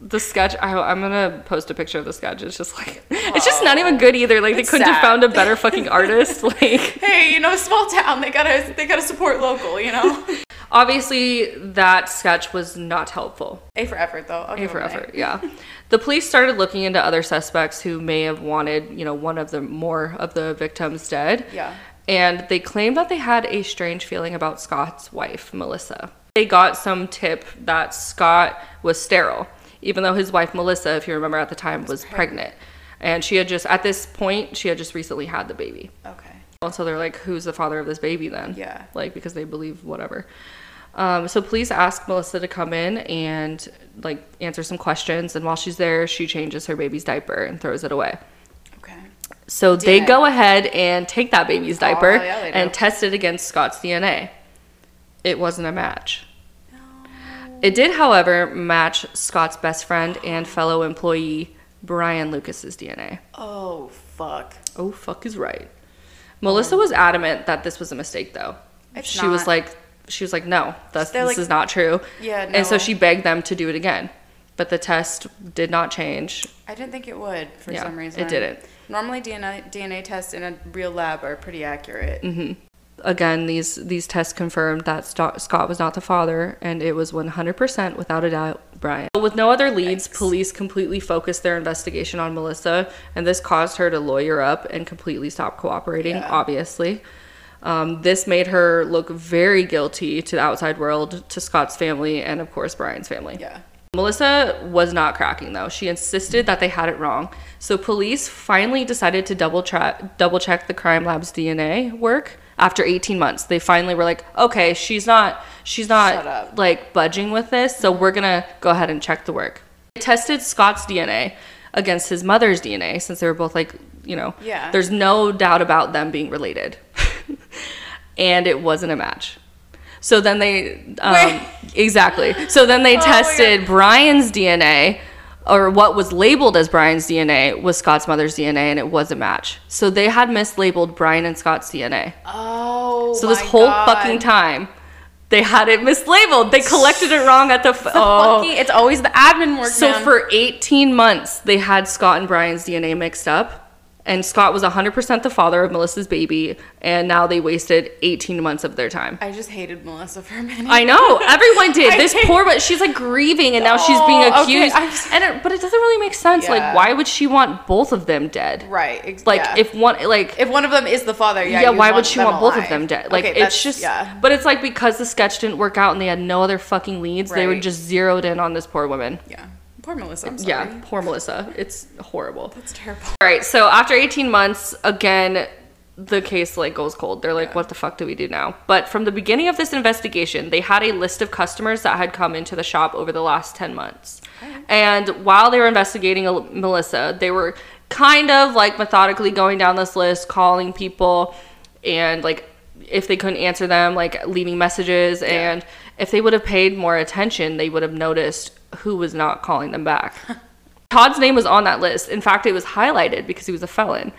the sketch, I, I'm gonna post a picture of the sketch. It's just like, it's just not even good either. Like they couldn't have found a better fucking artist. Like hey, you know, small town. They gotta they gotta support local. You know. obviously that sketch was not helpful. a for effort though. A for effort, yeah. The police started looking into other suspects who may have wanted, you know, one of the more of the victims dead. Yeah. And they claimed that they had a strange feeling about Scott's wife, Melissa. They got some tip that Scott was sterile, even though his wife, Melissa, if you remember at the time, was pregnant. And she had just, at this point, she had just recently had the baby. Okay. And so they're like, who's the father of this baby then? Yeah. Like, because they believe whatever. Um, so police ask Melissa to come in and like answer some questions. And while she's there, she changes her baby's diaper and throws it away. Okay. So they go ahead and take that baby's diaper Oh, yeah, and test it against Scott's DNA. It wasn't a match. It did, however, match Scott's best friend and fellow employee Brian Lucas's DNA. Oh fuck. Oh, fuck is right. Melissa was adamant that this was a mistake, though. It's she was like, she was like, no, They're this like- is not true. Yeah, no. And so she begged them to do it again, but the test did not change. I didn't think it would for Yeah, some reason. it didn't. Normally DNA DNA tests in a real lab are pretty accurate. Mm-hmm. Again, these these tests confirmed that Scott was not the father, and it was 100% without a doubt Brian. With no other leads, police completely focused their investigation on Melissa, and this caused her to lawyer up and completely stop cooperating. Yeah. Obviously, um, this made her look very guilty to the outside world, to Scott's family, and of course Brian's family. Yeah. Melissa was not cracking though. She insisted that they had it wrong. So police finally decided to double check double check the crime lab's DNA work after 18 months. They finally were like, "Okay, she's not she's not like budging with this, so we're going to go ahead and check the work." They tested Scott's DNA against his mother's DNA since they were both like, you know, Yeah. there's no doubt about them being related. and it wasn't a match. So then they um, exactly. So then they Oh tested Brian's DNA or what was labeled as Brian's DNA was Scott's mother's DNA and it was a match. So they had mislabeled Brian and Scott's DNA. Oh. So this whole God. fucking time they had it mislabeled. They collected it wrong at the f- oh. Fucking- it's always the admin work. So man. for 18 months they had Scott and Brian's DNA mixed up And Scott was 100% the father of Melissa's baby, and now they wasted 18 months of their time. I just hated Melissa for a minute. I know everyone did. This hate- poor, but she's like grieving, and now she's being Oh, okay, accused. And it, but it doesn't really make sense. Yeah. Like, why would she want both of them dead? right. Ex- Like, yeah. if one, like, if one of them is the father, yeah. yeah, why would she want both of them dead? Like, Okay, it's just, yeah. but it's like because the sketch didn't work out and they had no other fucking leads, they were just zeroed in on this poor woman. Yeah. Poor Melissa. I'm sorry. Yeah, poor Melissa. It's horrible. That's terrible. All right, so after 18 months, again, the case like goes cold. They're like, Yeah. "What the fuck do we do now?" But from the beginning of this investigation, they had a list of customers that had come into the shop over the last 10 months. And while they were investigating uh, Melissa, they were kind of like methodically going down this list, calling people and like if they couldn't answer them, like leaving messages and if they would have paid more attention, they would have noticed who was not calling them back. Todd's name was on that list. In fact, it was highlighted because he was a felon.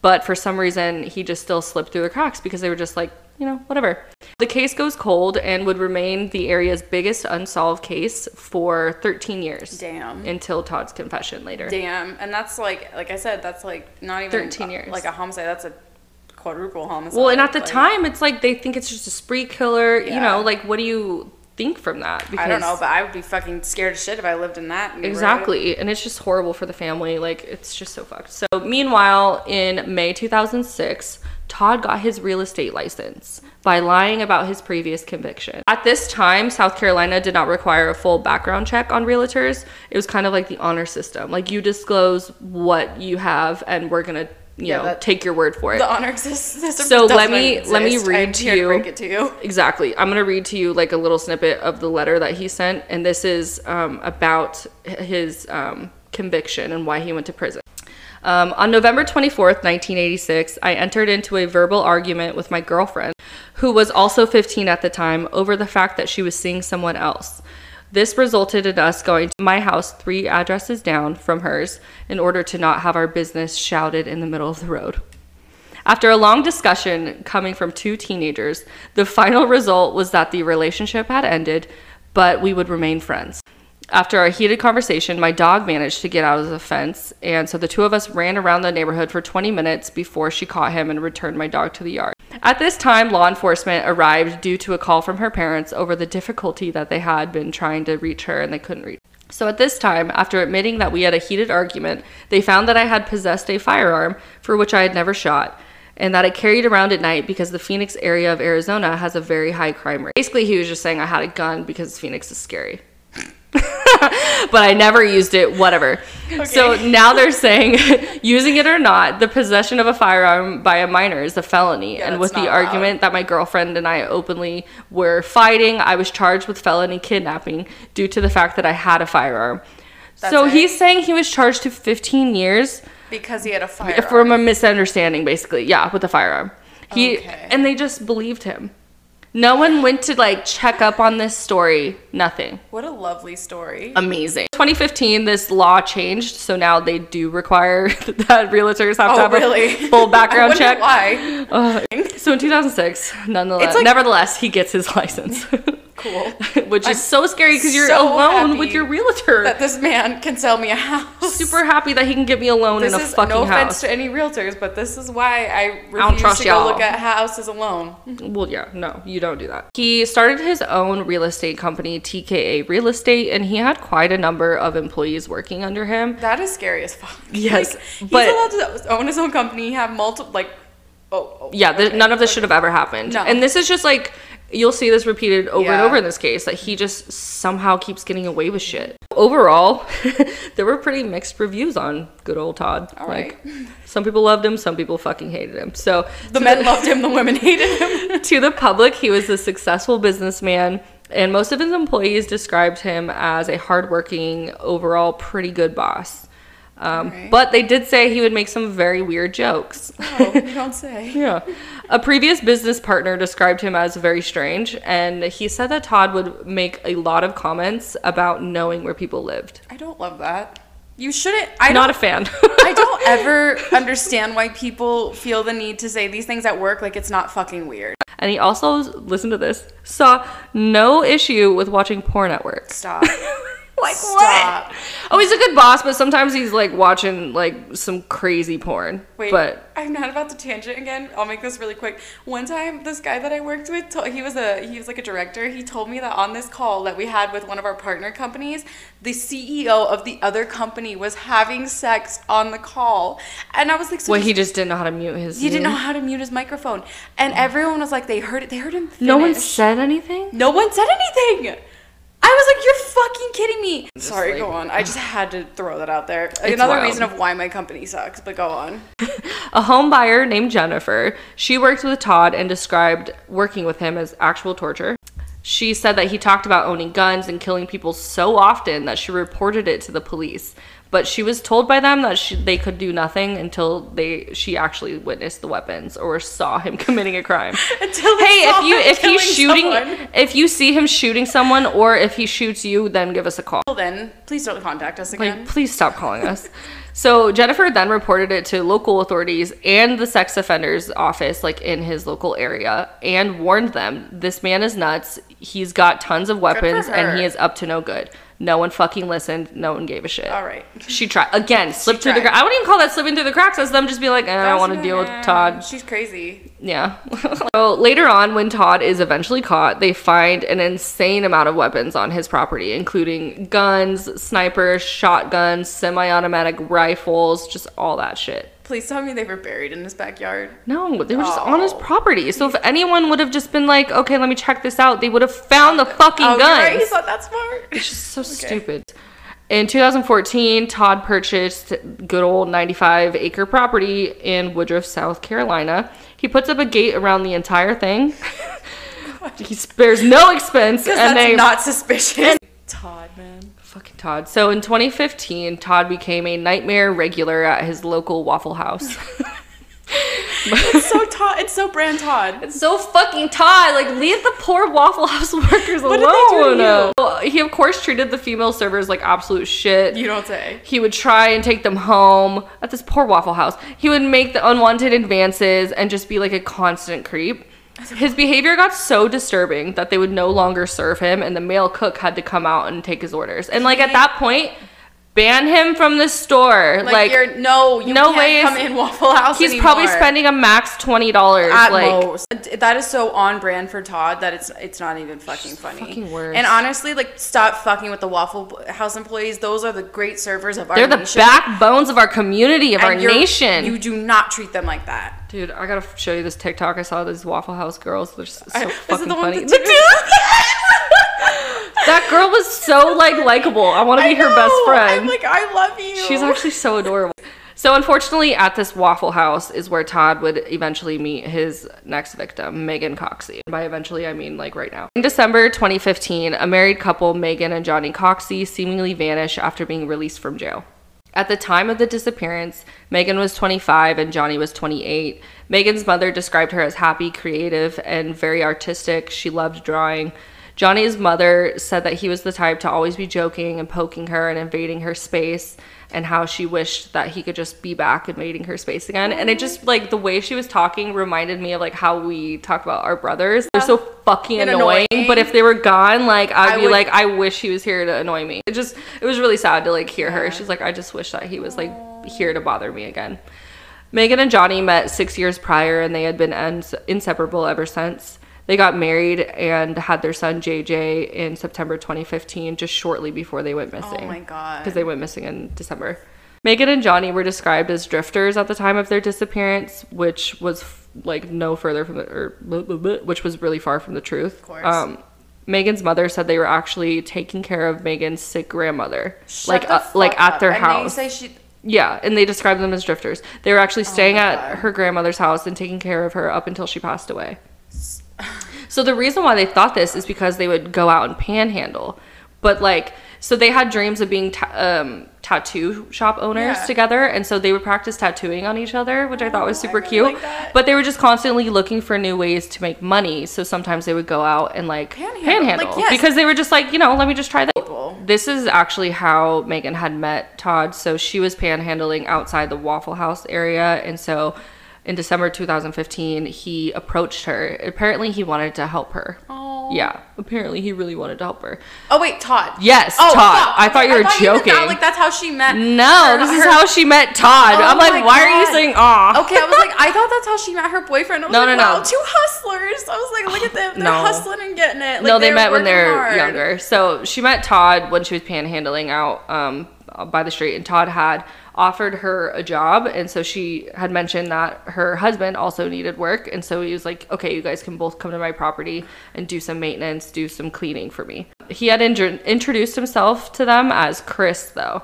But for some reason, he just still slipped through the cracks because they were just like, you know, whatever. The case goes cold and would remain the area's biggest unsolved case for 13 years. Damn. Until Todd's confession later. Damn. And that's like, like I said, that's like not even 13 years. Like a homicide. That's a quadruple homicide. Well, and at the Like, time, it's like they think it's just a spree killer. You know, like what do you think from that? I don't know, but I would be fucking scared as shit if I lived in that. Exactly. And it's just horrible for the family. Like, it's just so fucked. So, meanwhile, in May 2006, Todd got his real estate license by lying about his previous conviction. At this time, South Carolina did not require a full background check on realtors. It was kind of like the honor system. Like, you disclose what you have, and we're going to, you Yeah, know, that- take your word for it. The honor exists. So let me- let me read I'm to you- to you. Exactly. I'm going to read to you like a little snippet of the letter that he sent, and this is um, about his um, conviction and why he went to prison. Um, on November 24th, 1986, I entered into a verbal argument with my girlfriend, who was also 15 at the time, over the fact that she was seeing someone else. This resulted in us going to my house three addresses down from hers in order to not have our business shouted in the middle of the road. After a long discussion coming from two teenagers, the final result was that the relationship had ended, but we would remain friends. After a heated conversation, my dog managed to get out of the fence, and so the two of us ran around the neighborhood for 20 minutes before she caught him and returned my dog to the yard. At this time, law enforcement arrived due to a call from her parents over the difficulty that they had been trying to reach her and they couldn't reach. So at this time, after admitting that we had a heated argument, they found that I had possessed a firearm for which I had never shot and that I carried around at night because the Phoenix area of Arizona has a very high crime rate. Basically, he was just saying I had a gun because Phoenix is scary. but I never used it, whatever. So now they're saying, using it or not, the possession of a firearm by a minor is a felony. Yeah, and with the allowed. argument that my girlfriend and I openly were fighting, I was charged with felony kidnapping due to the fact that I had a firearm. That's so it? he's saying he was charged to 15 years Because he had a firearm from a misunderstanding, basically. Yeah, with a firearm. He Okay. and they just believed him. No one went to like check up on this story. Nothing. What a lovely story. Amazing. 2015, this law changed, so now they do require that realtors have to oh, have really? a full background check. Why? Uh, so in 2006, nonetheless, like- nevertheless, he gets his license, Cool. which is I'm so scary because you're so alone with your realtor. That this man can sell me a house. Super happy that he can get me a loan This in a is fucking no offense to any realtors, but this is why I refuse don't trust to go look at houses alone. Well, yeah, no, you don't do that. He started his own real estate company, TKA Real Estate, and he had quite a number of employees working under him. That is scary as fuck. Yes, Like, but- he's allowed to own his own company, have multiple like. Oh, oh Yeah, okay. none of this should have ever happened. No. And this is just like you'll see this repeated over and over in this case that he just somehow keeps getting away with shit. Overall, there were pretty mixed reviews on good old Todd. All like some people loved him, some people fucking hated him. So The men loved him, the women hated him. to the public, he was a successful businessman, and most of his employees described him as a hardworking, overall pretty good boss. Um, Alright. But they did say he would make some very weird jokes. Oh, you don't say. yeah. A previous business partner described him as very strange, and he said that Todd would make a lot of comments about knowing where people lived. I don't love that. You shouldn't. I'm Not a fan. I don't ever understand why people feel the need to say these things at work like it's not fucking weird. and he also, listen to this, saw no issue with watching porn at work. Stop. Like Stop. what? Oh, he's a good boss, but sometimes he's like watching like some crazy porn. Wait, but I'm not about to tangent again. I'll make this really quick. One time, this guy that I worked with, to- he was a he was like a director. He told me that on this call that we had with one of our partner companies, the CEO of the other company was having sex on the call, and I was like, so well, he just didn't know how to mute his. he didn't know how to mute his microphone, and everyone was like, they heard it. They heard him. Finish. No one said anything. No one said anything. I was like, "You're fucking kidding me." Sorry, like- go on. I just had to throw that out there. Another wild. reason of why my company sucks, but go on. A home buyer named Jennifer. She worked with Todd and described working with him as actual torture. She said that he talked about owning guns and killing people so often that she reported it to the police. But she was told by them that she, they could do nothing until they she actually witnessed the weapons or saw him committing a crime. Until hey, if you if he's shooting someone. if you see him shooting someone or if he shoots you, then give us a call. Well, then, please don't contact us again. Like, please stop calling us. So Jennifer then reported it to local authorities and the sex offenders office, like in his local area, and warned them, "This man is nuts. He's got tons of weapons, and he is up to no good." No one fucking listened. No one gave a shit. All right. She tried again. Slipped through the. tried. Cra- I wouldn't even call that slipping through the cracks. As them just be like, eh, I don't want to deal with Todd. She's crazy. Yeah. so later on, when Todd is eventually caught, they find an insane amount of weapons on his property, including guns, snipers, shotguns, semi automatic rifles, just all that shit. Please tell me they were buried in his backyard. No, they were just on his Oh. property. So if anyone would have just been like, okay, let me check this out, they would have found the oh, fucking Oh, guns. right. He's not that smart. It's just so stupid. In 2014, Todd purchased good old 95 acre property in Woodruff, South Carolina. He puts up a gate around the entire thing. he spares no expense, and that's they not suspicious. Todd, man. Fucking Todd. So in 2015, Todd became a nightmare regular at his local Waffle House. It's so Todd. It's so brand Todd. It's so fucking Todd. Like, leave the poor Waffle House workers What did they do alone. Well, He, of course, treated the female servers like absolute shit. You don't say. He would try and take them home at this poor Waffle House. He would make the unwanted advances and just be like a constant creep. His behavior got so disturbing that they would no longer serve him, and the male cook had to come out and take his orders. And like at that point, ban him from the store. Like, Like, you're no, you no can't way come in Waffle House. he's probably spending a max twenty dollars. at Like most. That is so on brand for Todd that it's it's not even fucking funny. fucking worse. And honestly, like stop fucking with the Waffle House employees. Those are the great servers of our they're the nation. backbones of our community, of And our nation. You do not treat them like that. Dude, I gotta show you this TikTok. I saw these Waffle House girls. They're so I- fucking the one funny. with the two- that girl was so like likable. I want to be I her best friend. I'm like, I love you. She's actually so adorable. So unfortunately, at this Waffle House is where Todd would eventually meet his next victim, Megan Coxie. By eventually, I mean like right now. In December 2015, a married couple, Megan and Johnny Coxie, seemingly vanish after being released from jail. At the time of the disappearance, Megan was 25 and Johnny was 28. Megan's mother described her as happy, creative, and very artistic. She loved drawing. Johnny's mother said that he was the type to always be joking and poking her and invading her space, and how she wished that he could just be back invading her space again. And it just, like, the way she was talking reminded me of, like, how we talk about our brothers. They're so fucking annoying, annoying. but if they were gone, like, I'd I be would- like, I wish he was here to annoy me. It just, it was really sad to, like, hear her. She's like, I just wish that he was, like, here to bother me again. Megan and Johnny met six years prior and they had been ins- inseparable ever since. They got married and had their son JJ in September 2015, just shortly before they went missing. Oh my god. Because they went missing in December. Megan and Johnny were described as drifters at the time of their disappearance, which was f- like no further from the, or blah, blah, blah, which was really far from the truth. Of course. Um, Megan's mother said they were actually taking care of Megan's sick grandmother, Shut like uh, like at up. their and house. They say she. Yeah, and they described them as drifters. They were actually staying Oh at God. her grandmother's house and taking care of her up until she passed away. So the reason why they thought this is because they would go out and panhandle. But like, so they had dreams of being ta- um, tattoo shop owners Yeah. together, and so they would practice tattooing on each other, which I thought was Oh, super really cute. like. But they were just constantly looking for new ways to make money. So sometimes they would go out and like Panhandle. panhandle, Like, yes. because they were just like, you know, let me just try that. People. This is actually how Megan had met Todd. So she was panhandling outside the Waffle House area. And so in December 2015, he approached her. Apparently, he wanted to help her. Oh Yeah, apparently he really wanted to help her. Oh wait, Todd. Yes, Oh, Todd. fuck. I thought you were meant joking. that, like that's how she met. No, her- this is her- how she met Todd. Oh I'm like, why are you saying aw? Okay, I was like, I thought that's how she met her boyfriend. I was No, like, no, wow, no. two hustlers. I was like, look at them, they're No. hustling and getting it. Like, no, they met when they're hard. younger. So she met Todd when she was panhandling out um, by the street, and Todd had offered her a job, and so she had mentioned that her husband also needed work, and so he was like, "Okay, you guys can both come to my property and do some maintenance, do some cleaning for me." He had intro- introduced himself to them as Chris, though.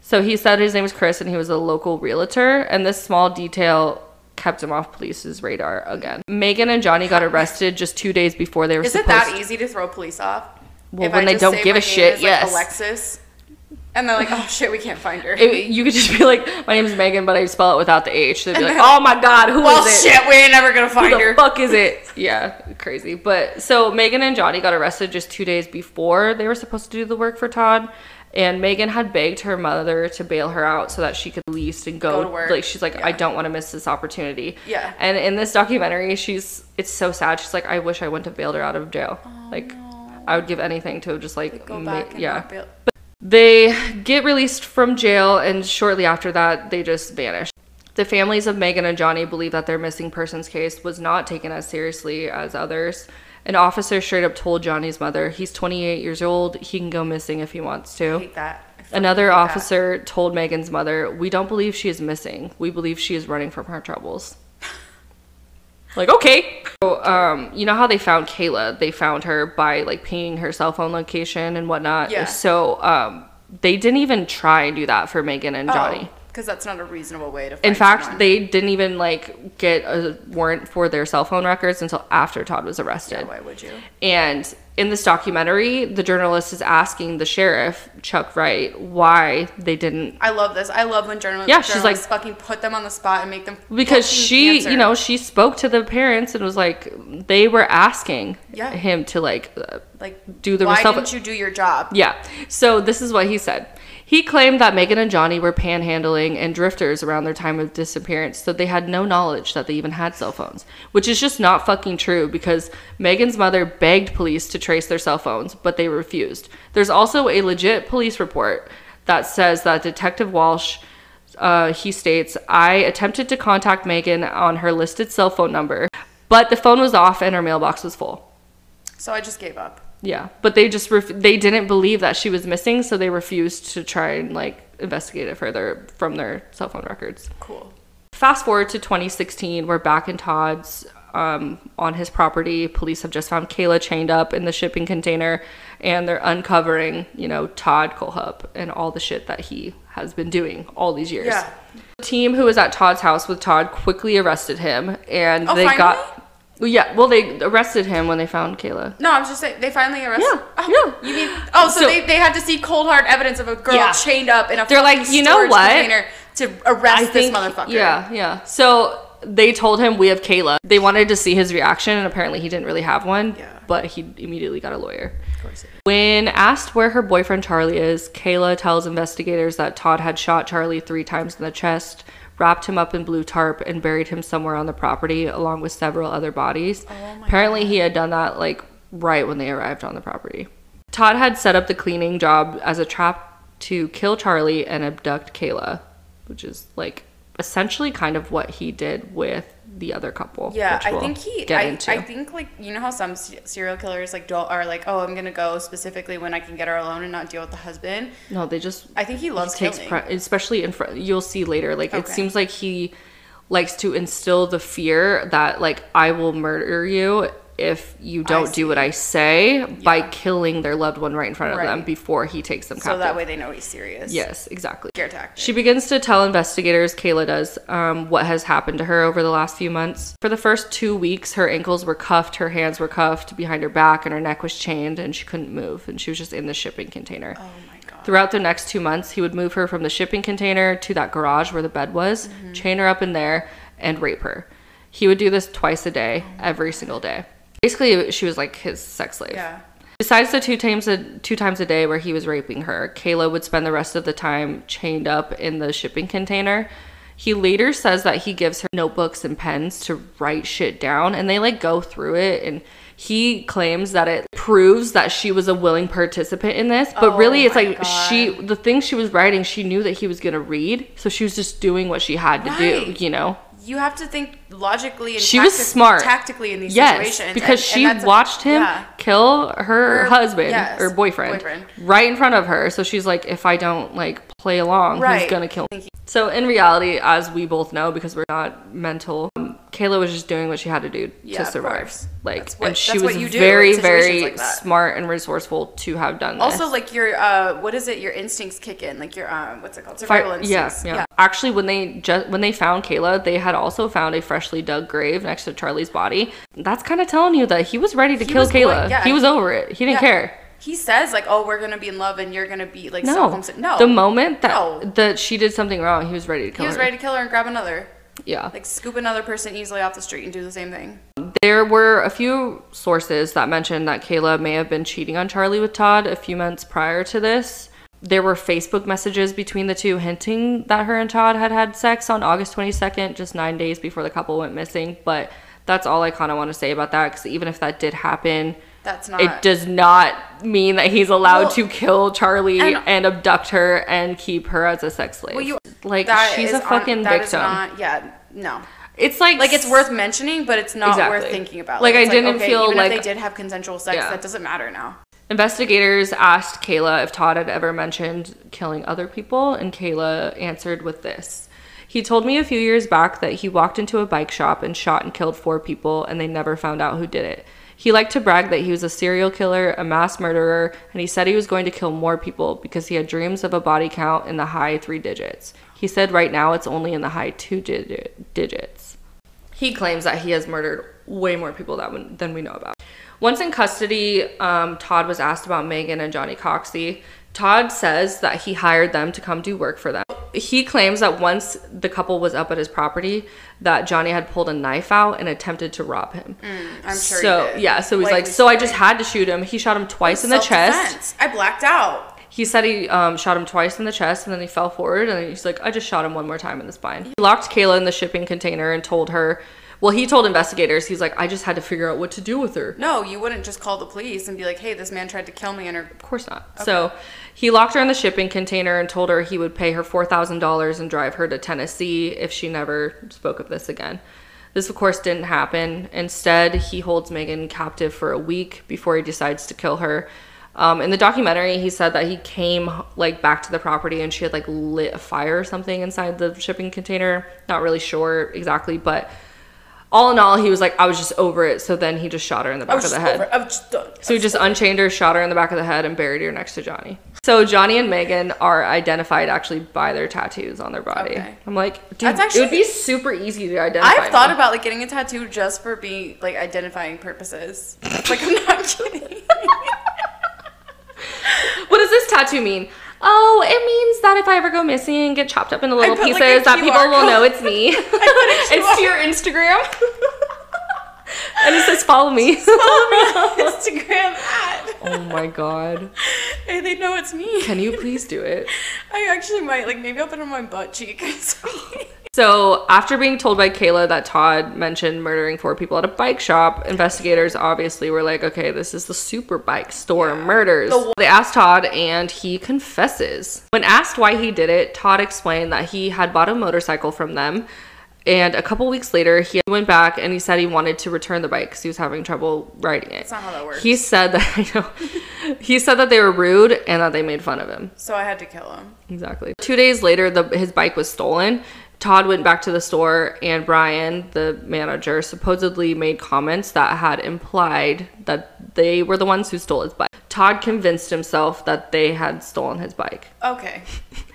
So he said his name was Chris, and he was a local realtor, and this small detail kept him off police's radar again. Megan and Johnny got arrested just two days before they were Is it supposed that easy to throw police off? Well, If when I they don't give a shit, is, like, yes. Alexis. And they're like, oh shit, we can't find her. It- you could just be like, my name is Megan, but I spell it without the H. They'd be like, oh my god, who is well, it? shit, we ain't never gonna Who find the her. fuck is it? Yeah, crazy. But so Megan and Johnny got arrested just two days before they were supposed to do the work for Todd. And Megan had begged her mother to bail her out so that she could lease and go. Go to work. Like she's like, I don't want to miss this opportunity. Yeah. And in this documentary, she's it's so sad. She's like, I wish I wouldn't have bailed her out of jail. Oh, like, I would give anything to just like, Go ma- back and yeah. bail- They get released from jail, and shortly after that, they just vanish. The families of Megan and Johnny believe that their missing persons case was not taken as seriously as others. An officer straight up told Johnny's mother, he's 28 years old, he can go missing if he wants I to. hate that. I Another hate that. officer told Megan's mother, We don't believe she is missing. We believe she is running from her troubles. Like, okay. So, um, you know how they found Kayla? They found her by like pinging her cell phone location and whatnot. Yeah. So um, they didn't even try and do that for Megan and Johnny. Because that's not a reasonable way to find In fact, someone. they didn't even like get a warrant for their cell phone records until after Todd was arrested. Yeah, why would you? And in this documentary, the journalist is asking the sheriff, Chuck Wright, why they didn't. I love this. I love when journalists, Yeah, she's journalists like- fucking put them on the spot and make them Because she, answer. you know, she spoke to the parents and was like, they were asking Yeah. him to like uh, like do the why self- didn't you do your job? Yeah. So this is what he said. He claimed that Megan and Johnny were panhandling and drifters around their time of disappearance, so they had no knowledge that they even had cell phones, which is just not fucking true because Megan's mother begged police to trace their cell phones, but they refused. There's also a legit police report that says that Detective Walsh uh, he states, I attempted to contact Megan on her listed cell phone number, but the phone was off and her mailbox was full. So I just gave up. Yeah, but they just ref- they didn't believe that she was missing, so they refused to try and like investigate it further from their cell phone records. Cool. Fast forward to 2016, we're back in Todd's um, on his property. Police have just found Kayla chained up in the shipping container, and they're uncovering, you know, Todd Kohlhepp and all the shit that he has been doing all these years. Yeah. The team who was at Todd's house with Todd quickly arrested him, and Oh, they finally? got. Well, Yeah, well, they arrested him when they found Kayla. No, I was just saying they finally arrested. Yeah, Oh, yeah. You mean? Oh, so, So- they, they had to see cold hard evidence of a girl Yeah. chained up in a. They're like, "You know what? Container to arrest this motherfucker. Yeah, yeah. So they told him we have Kayla. They wanted to see his reaction, and apparently he didn't really have one. Yeah. But he immediately got a lawyer. Of course. When asked where her boyfriend Charlie is, Kayla tells investigators that Todd had shot Charlie three times in the chest, wrapped him up in blue tarp, and buried him somewhere on the property along with several other bodies. Oh Apparently, he had done that like right when they arrived on the property. Todd had set up the cleaning job as a trap to kill Charlie and abduct Kayla, which is like essentially kind of what he did with the other couple. Yeah, I we'll think he. get I, into. I think like you know how some se- serial killers like don't are like, oh, I'm gonna go specifically when I can get her alone and not deal with the husband. no, they just I think he loves he takes killing. pre- especially in front you'll see later like it seems like he likes to instill the fear that like i will murder you if you don't do what i say by killing their loved one right in front of them before he takes them so that way they know he's serious. yes exactly Scare tactic. she begins to tell investigators, Kayla does, um, what has happened to her over the last few months. For the first two weeks, her ankles were cuffed, her hands were cuffed behind her back, and her neck was chained, and she couldn't move, and she was just in the shipping container. oh my god. Throughout the next two months, he would move her from the shipping container to that garage where the bed was, Mm-hmm. chain her up in there, and rape her. He would do this twice a day, every single day. Basically, she was like his sex slave. Yeah. Besides the two times a two times a day where he was raping her, Kayla would spend the rest of the time chained up in the shipping container. He later says that he gives her notebooks and pens to write shit down and they like go through it and he claims that it proves that she was a willing participant in this, but Oh really it's like God. she the things she was writing, she knew that he was going to read, so she was just doing what she had to do, you know. You have to think logically and She was smart. tactically in these Yes, situations. because and- she and a- watched him yeah. kill her, Her- husband yes, or boyfriend, boyfriend. right in front of her. So she's like, if I don't like play along, Right. he's gonna kill me. So in reality, as we both know, because we're not mental, um, Kayla was just doing what she had to do Yeah, to survive. Like, That's what- and she was very, very like smart and resourceful to have done this. Also, like your uh, what is it? Your instincts kick in, like your um, what's it called? Survival yeah, instincts. yeah, Actually, when they just when they found Kayla, they had also found a freshly dug grave next to Charlie's body. That's kind of telling you that he was ready to He kill Kayla. going- yeah. He was over it. He didn't Yeah. care. He says like, "Oh, we're gonna be in love, and you're gonna be like No. Stockholm No, The moment that No. that she did something wrong, he was ready to kill her. he was her. ready to kill her and grab another, Yeah. like scoop another person easily off the street and do the same thing. There were a few sources that mentioned that Kayla may have been cheating on Charlie with Todd a few months prior to this. There were Facebook messages between the two hinting that her and Todd had had sex on August 22nd, just nine days before the couple went missing. But that's all I kind of want to say about that because even if that did happen, That's not. it does not mean that he's allowed Well, to kill Charlie and, and- abduct her and keep her as a sex slave. Well, you like she's a fucking victim. not- yeah, no. it's like Like it's worth mentioning, but it's not Exactly. worth thinking about. Like, I didn't okay, feel even like- if they did have consensual sex, Yeah. that doesn't matter now. Investigators asked Kayla if Todd had ever mentioned killing other people, and Kayla answered with this. He told me a few years back that he walked into a bike shop and shot and killed four people, and they never found out who did it. He liked to brag that he was a serial killer, a mass murderer, and he said he was going to kill more people because he had dreams of a body count in the high three digits. He said right now it's only in the high two digit- digits. He claims that he has murdered way more people that we- than we know about. Once in custody, um, Todd was asked about Megan and Johnny Coxie. Todd says that he hired them to come do work for them. He claims that once the couple was up at his property, that Johnny had pulled a knife out and attempted to rob him. I'm sure. so he did. yeah, so he's like, Likely so I just had to shoot him. He shot him twice in the chest. I blacked out. He said he um, shot him twice in the chest and then he fell forward and he's like, I just shot him one more time in the spine. He locked Kayla in the shipping container and told her, well, he told investigators, he's like, I just had to figure out what to do with her. No, you wouldn't just call the police and be like, "Hey, this man tried to kill me," and her. Of course not. So he locked her in the shipping container and told her he would pay her $4,000 and drive her to Tennessee if she never spoke of this again. This, of course, didn't happen. Instead, he holds Megan captive for a week before he decides to kill her. Um, in the documentary, he said that he came like back to the property and she had like lit a fire or something inside the shipping container. Not really sure exactly, but all in all, he was like, I was just over it. So then he just shot her in the back of the head. over. I was just done. So he just unchained her, shot her in the back of the head, and buried her next to Johnny. So Johnny and Megan are identified actually by their tattoos on their body. Okay. I'm like, dude, That's it would be super easy to identify. I've thought them. about like getting a tattoo just for being like identifying purposes. Like I'm not kidding. What does this tattoo mean? Oh, it means that if I ever go missing and get chopped up into little put, like, pieces, that people will know it's me. it's to your Instagram. and it says follow me. Just follow me on Instagram ad. oh my god. Hey, they know it's me. Can you please do it? I actually might like maybe I'll put it on my butt cheek. So, after being told by Kayla that Todd mentioned murdering four people at a bike shop, investigators obviously were like, okay, this is the super bike store murders. The- they asked Todd, and he confesses. When asked why he did it, Todd explained that he had bought a motorcycle from them. And a couple weeks later, he went back and he said he wanted to return the bike because he was having trouble riding it. That's not how that works. He said that I know. he said that they were rude and that they made fun of him. So I had to kill him. Exactly. Two days later, the his bike was stolen. Todd went back to the store, and Brian, the manager, supposedly made comments that had implied that they were the ones who stole his bike. Todd convinced himself that they had stolen his bike Okay,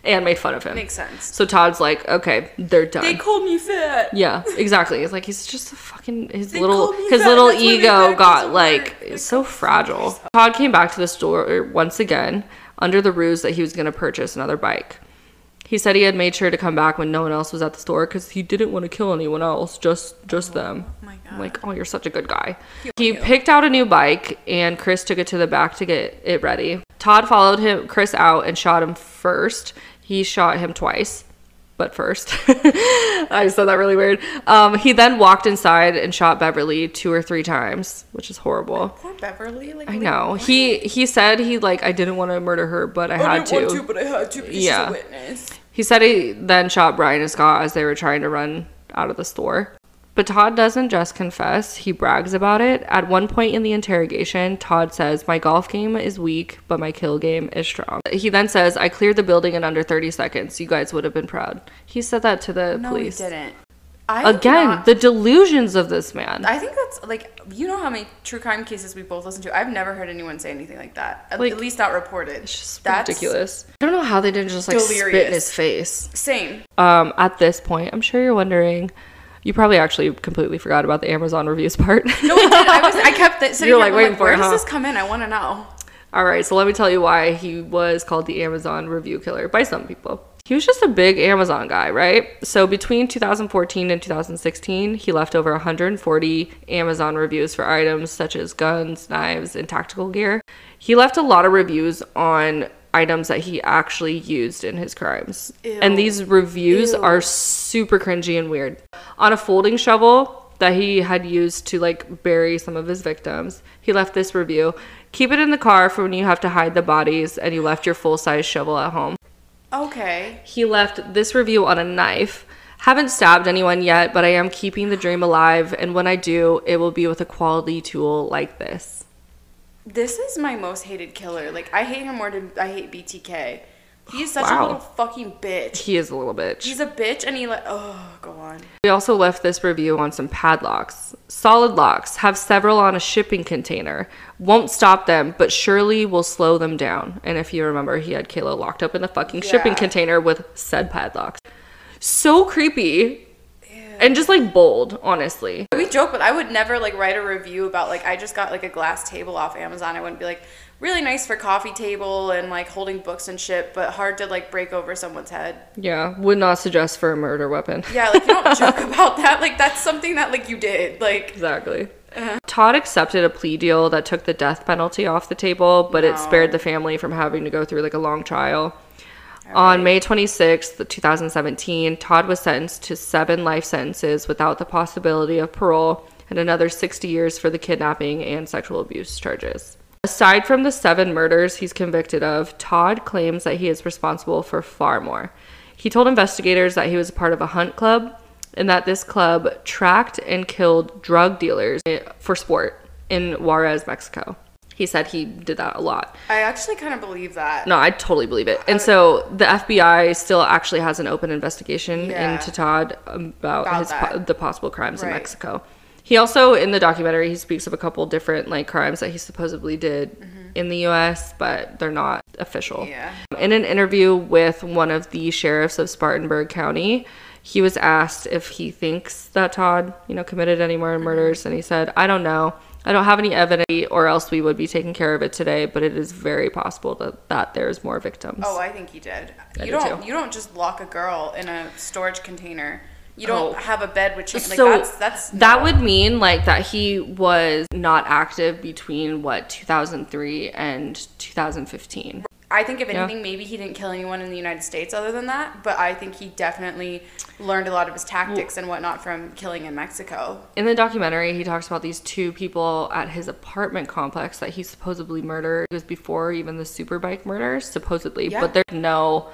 and made fun of him. makes sense. So Todd's like, okay, they're done. They called me fat. yeah, exactly. It's like he's just a fucking his They little his fat, little that's ego got like. It's so fragile. Todd came back to the store once again under the ruse that he was going to purchase another bike. He said he had made sure to come back when no one else was at the store because he didn't want to kill anyone else, just just them. Oh my I'm like, oh, you're such a good guy. Cute. He picked out a new bike and Chris took it to the back to get it ready. Todd followed him Chris out and shot him first. He shot him twice, but first. I said that really weird. Um, he then walked inside and shot Beverly two or three times, which is horrible. Poor Beverly. Like I know. He he said he like I didn't want to murder her, but I had to. but I had to Yeah. She's a witness. He said he then shot Brian and Scott as they were trying to run out of the store. But Todd doesn't just confess, he brags about it. At one point in the interrogation, Todd says, My golf game is weak, but my kill game is strong. He then says, I cleared the building in under 30 seconds. You guys would have been proud. He said that to the No, police. he didn't. I Again, not- the delusions of this man. I think that's like you know how many true crime cases we both listen to. I've never heard anyone say anything like that. At, Like, at least not reported. It's just That's ridiculous. I don't know how they didn't just like spit in his face. Same. Um, at this point, I'm sure you're wondering. You probably actually completely forgot about the Amazon reviews part. No, I did. I was. I kept th- sitting You're, like, waiting for Where it, does huh? this come in? I want to know. All right, so let me tell you why he was called the Amazon review killer by some people. He was just a big Amazon guy, right? So between 2014 and 2016, he left over 140 Amazon reviews for items such as guns, knives, and tactical gear. He left a lot of reviews on items that he actually used in his crimes. And these reviews Ew. are super cringy and weird. On a folding shovel that he had used to like bury some of his victims, he left this review. Keep it in the car for when you have to hide the bodies and you left your full size shovel at home. Okay. He left this review on a knife. Haven't stabbed anyone yet, but I am keeping the dream alive, and when I do, it will be with a quality tool like this. This is my most hated killer. Like I hate him more than I hate BTK. He's such Wow. a little fucking bitch. He is a little bitch. He's a bitch, and he like oh go on. We also left this review on some padlocks. Solid locks have several on a shipping container. Won't stop them, but surely will slow them down. And if you remember, he had Kayla locked up in the fucking shipping container with said padlocks. So creepy. And just like bold, honestly. We joke, but I would never like write a review about like I just got like a glass table off Amazon. I wouldn't be like really nice for coffee table and like holding books and shit, but hard to like break over someone's head. Yeah, would not suggest for a murder weapon. Yeah, like you don't joke about that. Like that's something that like you did. Like Exactly. Uh-huh. Todd accepted a plea deal that took the death penalty off the table, but it spared the family from having to go through like a long trial. On May 26th, 2017, Todd was sentenced to seven life sentences without the possibility of parole and another 60 years for the kidnapping and sexual abuse charges. Aside from the seven murders he's convicted of, Todd claims that he is responsible for far more. He told investigators that he was a part of a hunt club and that this club tracked and killed drug dealers for sport in Juarez, Mexico. He said he did that a lot. I actually kind of believe that. No, I totally believe it. And so the FBI still actually has an open investigation Yeah. into Todd about, About his the possible crimes in Mexico. He also in the documentary he speaks of a couple different like crimes that he supposedly did in the US, but they're not official. Mm-hmm. Yeah. In an interview with one of the sheriffs of Spartanburg County, he was asked if he thinks that Todd, you know, committed any more Mm-hmm. murders and he said, "I don't know. I don't have any evidence or else we would be taking care of it today, but it is very possible that, that there's more victims." Oh, I think he did. I you do don't too. you don't just lock a girl in a storage container. You don't Oh. have a bed with chains. Like so that's that's that no. would mean like that he was not active between what 2003 and 2015 I think if Yeah. anything, maybe he didn't kill anyone in the United States other than that. But I think he definitely learned a lot of his tactics and whatnot from killing in Mexico. in the documentary he talks about these two people at his apartment complex that he supposedly murdered it was before even the superbike murders supposedly Yeah. but there's no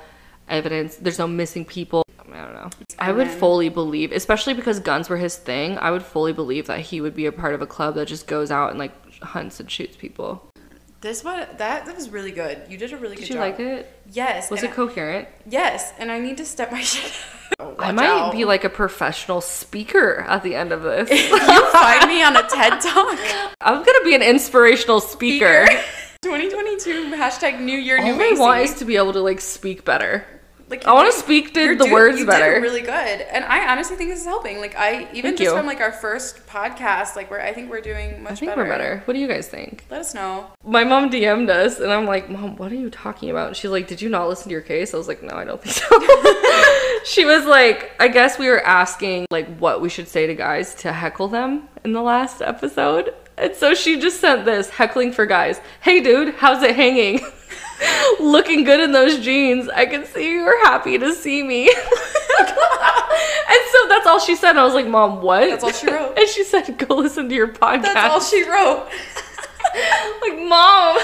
evidence there's no missing people i don't know i would fully believe especially because guns were his thing i would fully believe that he would be a part of a club that just goes out and like hunts and shoots people This one that that was really good. You did a really good job. did good you job. like it Yes. was and it I- coherent yes, and I need to step my shit. Oh, I watch might out. be like a professional speaker at the end of this. you find me on a TED Talk. I'm gonna be an inspirational speaker. 2022 hashtag New Year All New I Macy. want is to be able to like speak better. Like I wanna speak to the doing- words you better. Did really good, and I honestly think this is helping. Like I even Thank just you. from like our first podcast, like where I think we're doing much I think better. we're better. What do you guys think? Let us know. My mom DM'd us and I'm like, Mom, what are you talking about? And she's like, Did you not listen to your case? I was like, No, I don't think so. she was like, I guess we were asking like what we should say to guys to heckle them in the last episode. And so she just sent this heckling for guys. Hey dude, how's it hanging? Looking good in those jeans. I can see you're happy to see me. and so that's all she said. And I was like, Mom, what? That's all she wrote. and she said, Go listen to your podcast. That's all she wrote. like, Mom.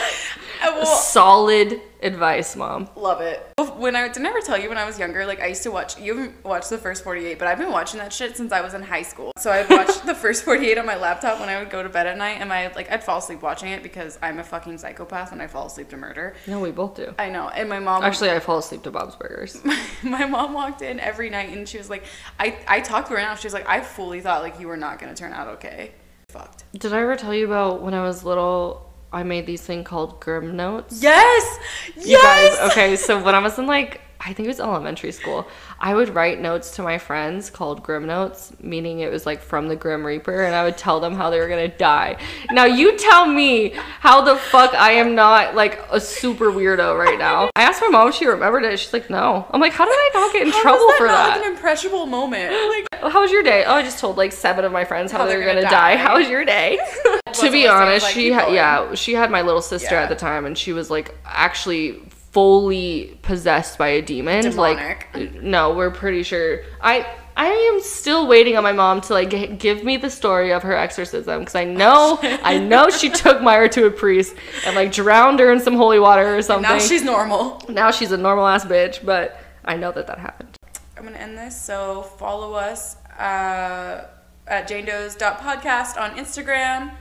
I will Solid advice, Mom. love it. When I didn't I ever tell you when I was younger, like I used to watch. You haven't watched the first 48, but I've been watching that shit since I was in high school. So I'd watch the first 48 on my laptop when I would go to bed at night, and I like I'd fall asleep watching it because I'm a fucking psychopath and I fall asleep to murder. No, we both do. I know. And my mom Actually, I fall asleep to Bob's Burgers. my mom walked in every night and she was like, I, I talked to her now. She was like, I fully thought like you were not gonna turn out okay. Fucked. Did I ever tell you about when I was little? I made these thing called Grim Notes. Yes. You Yes. guys, okay, so when I was in like, I think it was elementary school, I would write notes to my friends called Grim Notes, meaning it was like from the Grim Reaper, and I would tell them how they were gonna die. Now, you tell me how the fuck I am not like a super weirdo right now. I asked my mom if she remembered it. She's like, no. I'm like, how did I not get in How trouble that for that? Like an impressionable moment. Like How was your day? Oh, I just told like seven of my friends how, How they were gonna, gonna die. die. How was your day? to be honest, like, she had yeah, she had my little sister Yeah. at the time, and she was like actually fully possessed by a demon. Demonic. Like, no, we're pretty sure. I I am still waiting on my mom to like g- give me the story of her exorcism because I know I know she took Myra to a priest and like drowned her in some holy water or something. now she's normal. now she's a normal ass bitch, but I know that that happened. I'm gonna end this. So follow us uh, at podcast on Instagram,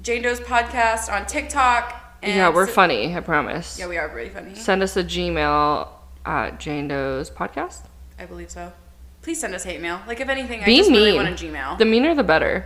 Jane Does podcast on TikTok. And yeah, we're s- funny. I promise. Yeah, we are really funny. send us a Gmail at Jane Does podcast. I believe so. Please send us hate mail. Like if anything, I Be just mean. really want a Gmail. The meaner, the better.